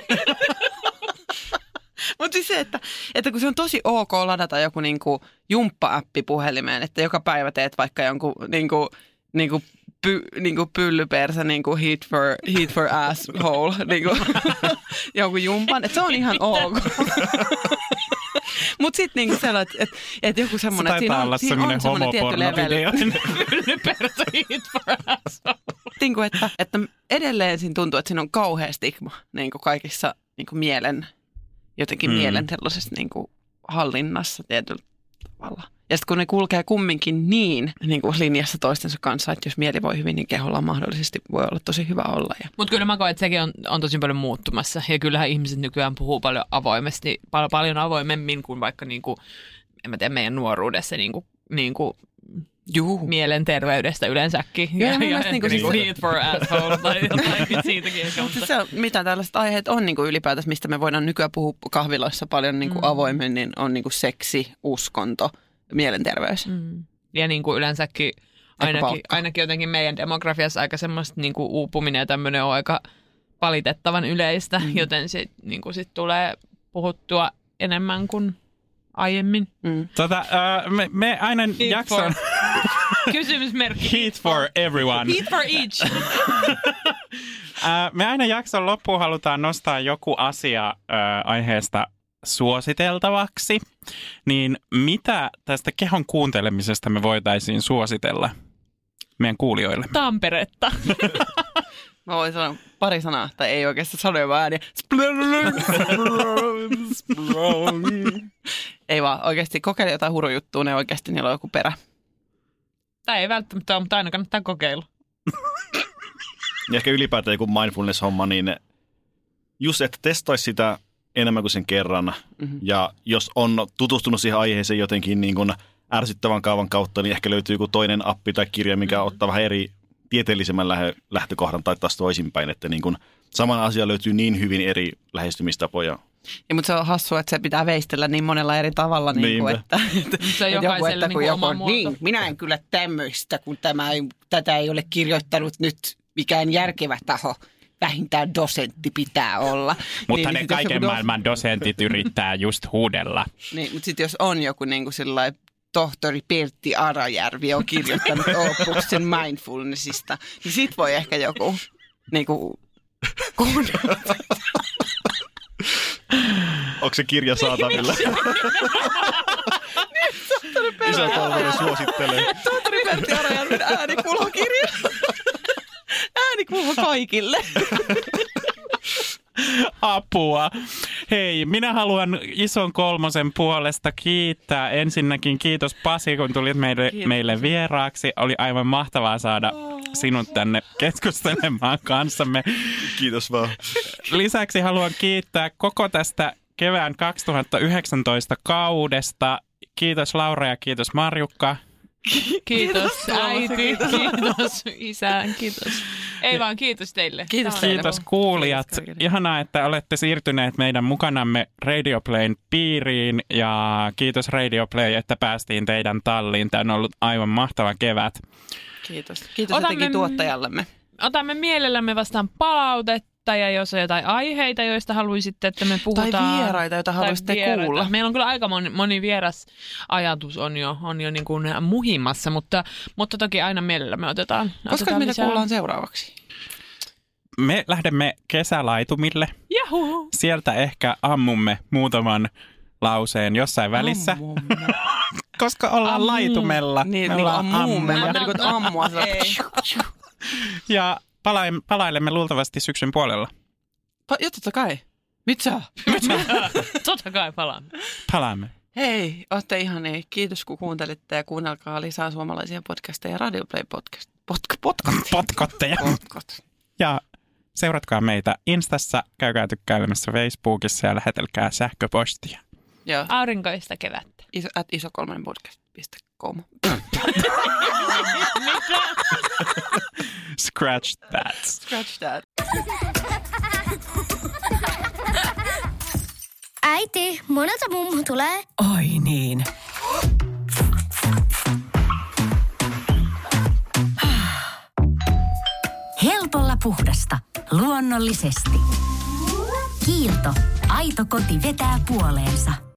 Mutta siis se, että, että kun se on tosi ok ladata joku niinku jumppa-appi puhelimeen, että joka päivä teet vaikka jonkun niinku, niinku, py, niinku pyllypersä, niinku heat for, heat for asshole, niinku, jonkun jumpan, että se on ihan ok. Mutta sitten niinku sellainen, että, että joku Se semmoinen, että siinä on, siinä semmoinen on semmoinen tietty level. Perto Heat for Asshole. niinku, että, että edelleen siinä tuntuu, että siinä on kauhea stigma niinku kaikissa niinku mielen, jotenkin Mm. mm. mielen sellaisessa niinku hallinnassa tietyllä tavalla. Ja sitten kun ne kulkee kumminkin niin, niin kuin linjassa toistensa kanssa, että jos mieli voi hyvin, niin keholla mahdollisesti voi olla tosi hyvä olla. Ja Mutta kyllä mä koen, että sekin on, on tosi paljon muuttumassa. Ja kyllähän ihmiset nykyään puhuu paljon avoimesti, pal- paljon avoimemmin kuin vaikka niinku, en mä tiedä, meidän nuoruudessa niinku, niinku Juu. mielenterveydestä yleensäkin. Joo, ja mun mielestä niinku niinku siis- for asshole tai jotain siitäkin ehkä. Mutta Mutta se mitä tällaiset aiheet on niin kuin ylipäätänsä, mistä me voidaan nykyään puhua kahviloissa paljon niin kuin Mm. avoimmin, niin on niin kuin seksi, uskonto, mielenterveys. Mm. Ja niin kuin yleensäkin ainakin, ainakin jotenkin meidän demografiassa aika semmoista niin kuin uupuminen ja tämmöinen on aika valitettavan yleistä, mm. joten se niin kuin sit tulee puhuttua enemmän kuin aiemmin. Mm. Tota, uh, me, me aina jakson Kysymysmerkki. Heat for everyone. Heat for each. Uh, me aina jakson loppuun halutaan nostaa joku asia uh, aiheesta suositeltavaksi. Niin mitä tästä kehon kuuntelemisesta me voitaisiin suositella meidän kuulijoille? Tamperetta. Mä voin sanoa pari sanaa, tai ei oikeastaan sanoa vaan ääniä. ei vaan, oikeasti kokeile jotain hurujuttua, ne oikeasti niillä on joku perä. Tai ei välttämättä ole, mutta aina kannattaa kokeilla. ja ehkä ylipäätään joku mindfulness-homma, niin just, että testaisi sitä enemmän kuin sen kerran. Mm-hmm. Ja jos on tutustunut siihen aiheeseen jotenkin niin kuin ärsyttävän kaavan kautta, niin ehkä löytyy joku toinen appi tai kirja, mikä mm-hmm. ottaa vähän eri tieteellisemmän lähe- lähtökohdan tai taas toisinpäin, että niin kuin saman asia löytyy niin hyvin eri lähestymistapoja. Ja, mutta se on hassua, että se pitää veistellä niin monella eri tavalla, niin kuin, että, että, Se on että joku, että kun niin joku on, niin, minä en kyllä tämmöistä, kun tämä ei, tätä ei ole kirjoittanut nyt mikään järkevä taho. Vähintään dosentti pitää olla. Mutta niin, ne jos kaiken joku dos- maailman dosentit yrittää just huudella. Niin, mutta sitten jos on joku niin kuin sellainen tohtori Pertti Arajärvi on kirjoittanut opuksen mindfulnessista, niin sit voi ehkä joku niin kuin, kuunnella. Onko se kirja saatavilla? Iso Kolmonen suosittelee. Tohtori Pertti Arajärven äänikulhokirja. Äänikulho kaikille. Apua. Hei, minä haluan ison kolmosen puolesta kiittää. Ensinnäkin kiitos Pasi, kun tulit meille, Kiitos. meille vieraaksi. Oli aivan mahtavaa saada sinut tänne keskustelemaan kanssamme. Kiitos vaan. Lisäksi haluan kiittää koko tästä kevään 2019 kaudesta. Kiitos Laura ja kiitos Marjukka. Kiitos, Kiitos, äiti, kiitos. kiitos isä, kiitos. Ei vaan kiitos teille. Kiitos teille. Kiitos kuulijat. Kiitos. Ihanaa, että olette siirtyneet meidän mukanamme Radioplayn piiriin ja kiitos Radioplay, että päästiin teidän talliin. Tämä on ollut aivan mahtava kevät. Kiitos. Kiitos Otamme- jotenkin tuottajallemme. Otamme mielellämme vastaan palautetta ja jos on jotain aiheita, joista haluaisitte, että me puhutaan. Tai vieraita, joita haluaisitte vieraita. kuulla. Meillä on kyllä aika moni, moni vieras ajatus on jo, on jo niin kuin muhimassa, mutta, mutta toki aina mielellämme otetaan, Koska otetaan mitä lisää. kuullaan seuraavaksi? Me lähdemme kesälaitumille. Jahu. Sieltä ehkä ammumme muutaman lauseen jossain välissä, Ammumme. koska ollaan Ammu. laitumella. Niin, Me niin ollaan ammumme. kuin ammua. Ja palailemme luultavasti syksyn puolella. Pa- Joo, totta kai. Mitä? Totta kai palaan. Palaamme. Hei, ootte ihania. Kiitos kun kuuntelitte ja kuunnelkaa lisää suomalaisia podcasteja. Radio Play podcast. Podca- podcast. Potkotteja. Podcast. Ja seuratkaa meitä Instassa, käykää tykkäilemässä Facebookissa ja lähetelkää sähköpostia. Joo. Aurinkoista kevättä. Iso, at isokolmonen podcast.com. Scratch that. Scratch that. Äiti, monelta mummu tulee? Oi niin. Helpolla puhdasta. Luonnollisesti. Kiilto. Aito koti vetää puoleensa.